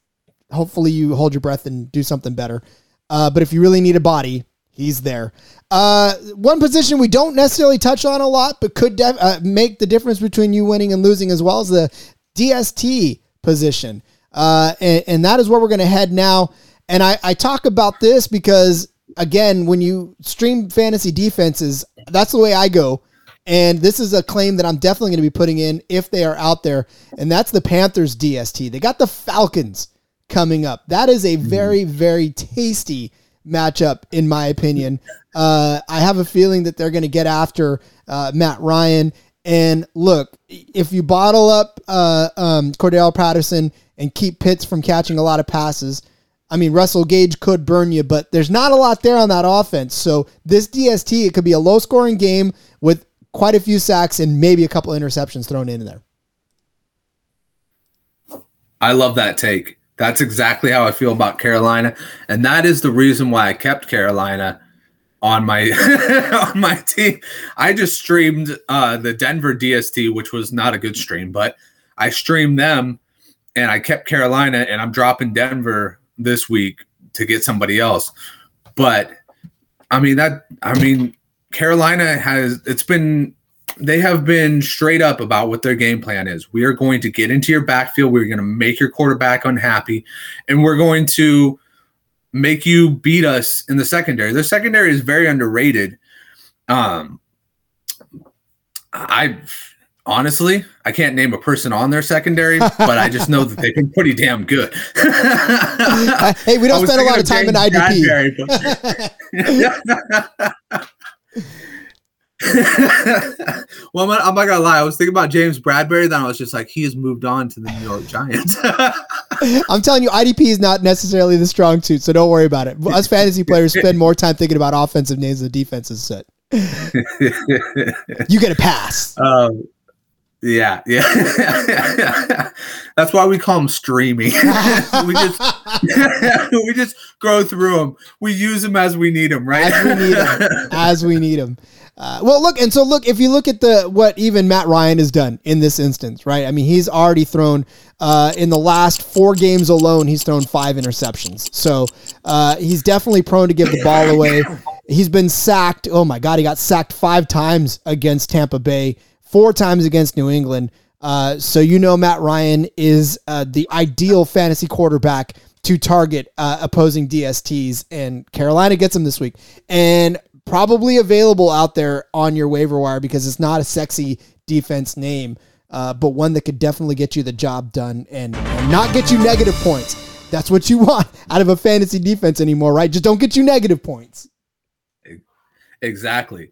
[SPEAKER 1] hopefully you hold your breath and do something better. Uh, but if you really need a body, he's there. Uh, one position we don't necessarily touch on a lot, but could def- uh, make the difference between you winning and losing as well as the DST position. Uh, and, and that is where we're going to head now. And I, I talk about this because, again, when you stream fantasy defenses, that's the way I go. And this is a claim that I'm definitely going to be putting in if they are out there. And that's the Panthers DST. They got the Falcons coming up. That is a very, very tasty matchup, in my opinion. Uh, I have a feeling that they're going to get after uh, Matt Ryan. And look, if you bottle up uh, um, Cordarrelle Patterson and keep Pitts from catching a lot of passes. I mean, Russell Gage could burn you, but there's not a lot there on that offense. So this DST, it could be a low scoring game with quite a few sacks and maybe a couple interceptions thrown in there.
[SPEAKER 2] I love that take. That's exactly how I feel about Carolina, and that is the reason why I kept Carolina on my [LAUGHS] on my team. I just streamed uh, the Denver DST, which was not a good stream, but I streamed them and I kept Carolina and I'm dropping Denver this week to get somebody else. But I mean that I mean Carolina has it's been they have been straight up about what their game plan is. We are going to get into your backfield, we're going to make your quarterback unhappy, and we're going to make you beat us in the secondary. The secondary is very underrated. Um I honestly, I can't name a person on their secondary, [LAUGHS] but I just know that they've been pretty damn good.
[SPEAKER 1] hey, we don't spend a lot of time in IDP. [LAUGHS] [LAUGHS] [LAUGHS]
[SPEAKER 2] well, I'm not, I'm not, gonna lie. I was thinking about James Bradberry. Then I was just like, he has moved on to the New York Giants. [LAUGHS]
[SPEAKER 1] I'm telling you, IDP is not necessarily the strong suit, so don't worry about it. Us fantasy [LAUGHS] players spend more time thinking about offensive names than defensive set. you get a pass.
[SPEAKER 2] Um, yeah, yeah. That's why we call them streaming. [LAUGHS] [LAUGHS] we just [LAUGHS] we just go through them. We use them as we need them, right?
[SPEAKER 1] As we need them. As we need them. Uh, well, look, and so look, if you look at the what even Matt Ryan has done in this instance, right? I mean, he's already thrown uh, in the last four games alone. He's thrown five interceptions, so uh, he's definitely prone to give the ball away. He's been sacked. Oh my God, he got sacked five times against Tampa Bay four times against New England. Uh, so you know Matt Ryan is uh, the ideal fantasy quarterback to target uh, opposing DSTs, and Carolina gets him this week, and probably available out there on your waiver wire because it's not a sexy defense name, uh, but one that could definitely get you the job done and, and not get you negative points. That's what you [LAUGHS] want out of a fantasy defense anymore, right? Just don't get you negative points.
[SPEAKER 2] Exactly.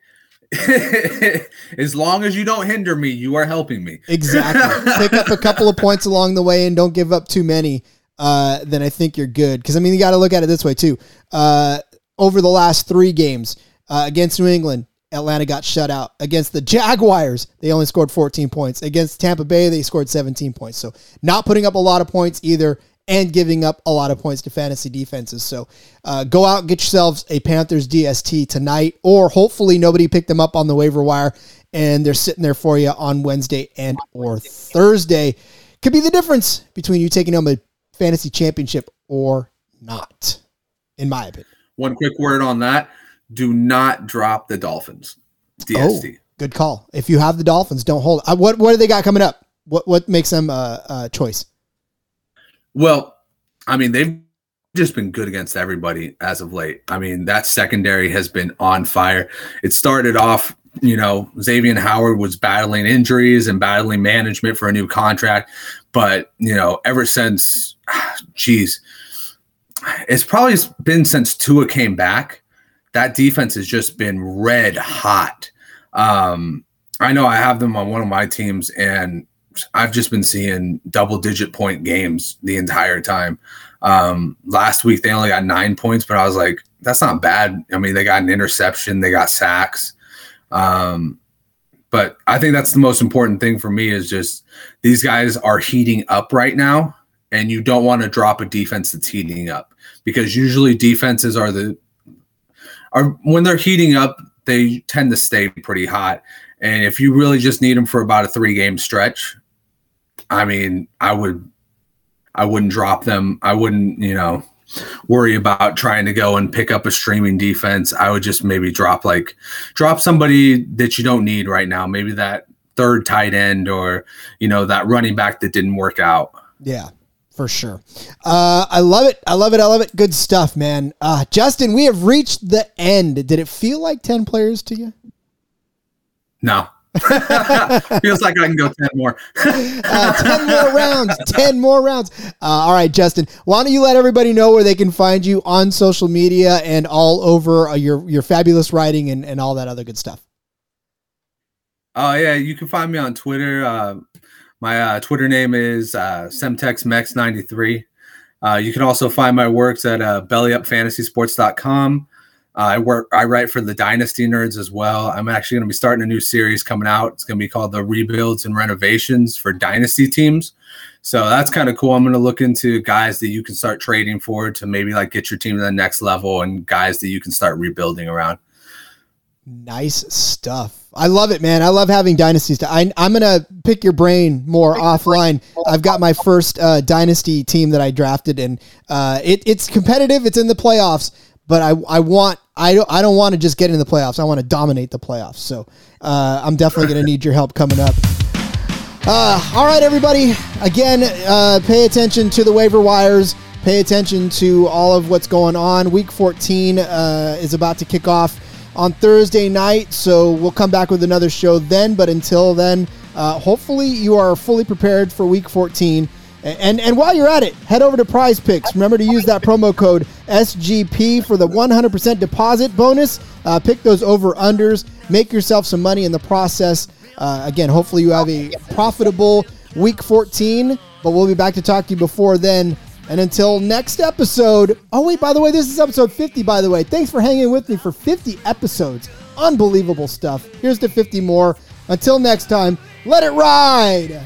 [SPEAKER 2] [LAUGHS] as long as you don't hinder me, you are helping me.
[SPEAKER 1] exactly. [LAUGHS] Pick up a couple of points along the way and don't give up too many. Uh, then I think you're good. Because I mean, you got to look at it this way too. Uh, over the last three games uh, against New England, Atlanta got shut out. Against the Jaguars, they only scored 14 points. Against Tampa Bay, they scored 17 points. So not putting up a lot of points either and giving up a lot of points to fantasy defenses. So uh, go out and get yourselves a Panthers DST tonight, or hopefully nobody picked them up on the waiver wire and they're sitting there for you on Wednesday and or Thursday. Could be the difference between you taking home a fantasy championship or not, in my opinion.
[SPEAKER 2] One quick word on that: Do not drop the Dolphins. DST.
[SPEAKER 1] Oh, good call. If you have the Dolphins, don't hold. Uh, what what do they got coming up? What what makes them a, a choice?
[SPEAKER 2] Well, I mean, they've just been good against everybody as of late. I mean, that secondary has been on fire. It started off, you know, Xavier Howard was battling injuries and battling management for a new contract. But, you know, ever since, [SIGHS] geez, it's probably been since Tua came back. That defense has just been red hot. Um, I know I have them on one of my teams, and I've just been seeing double digit point games the entire time. Um, last week they only got nine points, but I was like, that's not bad. I mean, they got an interception, they got sacks. Um, but I think that's the most important thing for me is just these guys are heating up right now, and you don't want to drop a defense that's heating up because usually defenses are the are when they're heating up, they tend to stay pretty hot. And if you really just need them for about a three game stretch, I mean, I would, I wouldn't drop them. I wouldn't, you know, worry about trying to go and pick up a streaming defense. I would just maybe drop like, drop somebody that you don't need right now. Maybe that third tight end or, you know, that running back that didn't work out.
[SPEAKER 1] Yeah for sure. Uh, I love it. I love it. I love it. Good stuff, man. Uh, Justin, we have reached the end. Did it feel like 10 players to you?
[SPEAKER 2] No. [LAUGHS] Feels like I can go 10 more.
[SPEAKER 1] uh, 10 more [LAUGHS] rounds. 10 more rounds. Uh, all right, Justin, why don't you let everybody know where they can find you on social media and all over uh, your, your fabulous writing and, and all that other good stuff?
[SPEAKER 2] Oh, yeah. You can find me on Twitter. Uh, my uh, Twitter name is uh, SemtexMex93. Uh, you can also find my works at uh, bellyupfantasysports.com. Uh, I work. I write for the Dynasty Nerds as well. I'm actually going to be starting a new series coming out. It's going to be called the Rebuilds and Renovations for Dynasty teams. So that's kind of cool. I'm going to look into guys that you can start trading for to maybe like get your team to the next level, and guys that you can start rebuilding around.
[SPEAKER 1] Nice stuff. I love it, man. I love having dynasties. I, I'm going to pick your brain more offline. I've got my first uh, dynasty team that I drafted, and uh, it, it's competitive. It's in the playoffs but I, I want I don't I don't want to just get in the playoffs. I want to dominate the playoffs. So uh, I'm definitely going to need your help coming up. Uh, all right, everybody. Again, uh, pay attention to the waiver wires. Pay attention to all of what's going on. Week 14 uh, is about to kick off on Thursday night, so we'll come back with another show then. But until then, Uh, hopefully, you are fully prepared for Week 14. And and while you're at it, head over to Prize Picks. Remember to use that promo code SGP for the 100% deposit bonus. Uh, pick those over unders. Make yourself some money in the process. Uh, again, hopefully you have a profitable week 14. But we'll be back to talk to you before then. And until next episode. Oh wait, by the way, this is episode 50. By the way, thanks for hanging with me for 50 episodes. Unbelievable stuff. Here's to 50 more. Until next time, let it ride.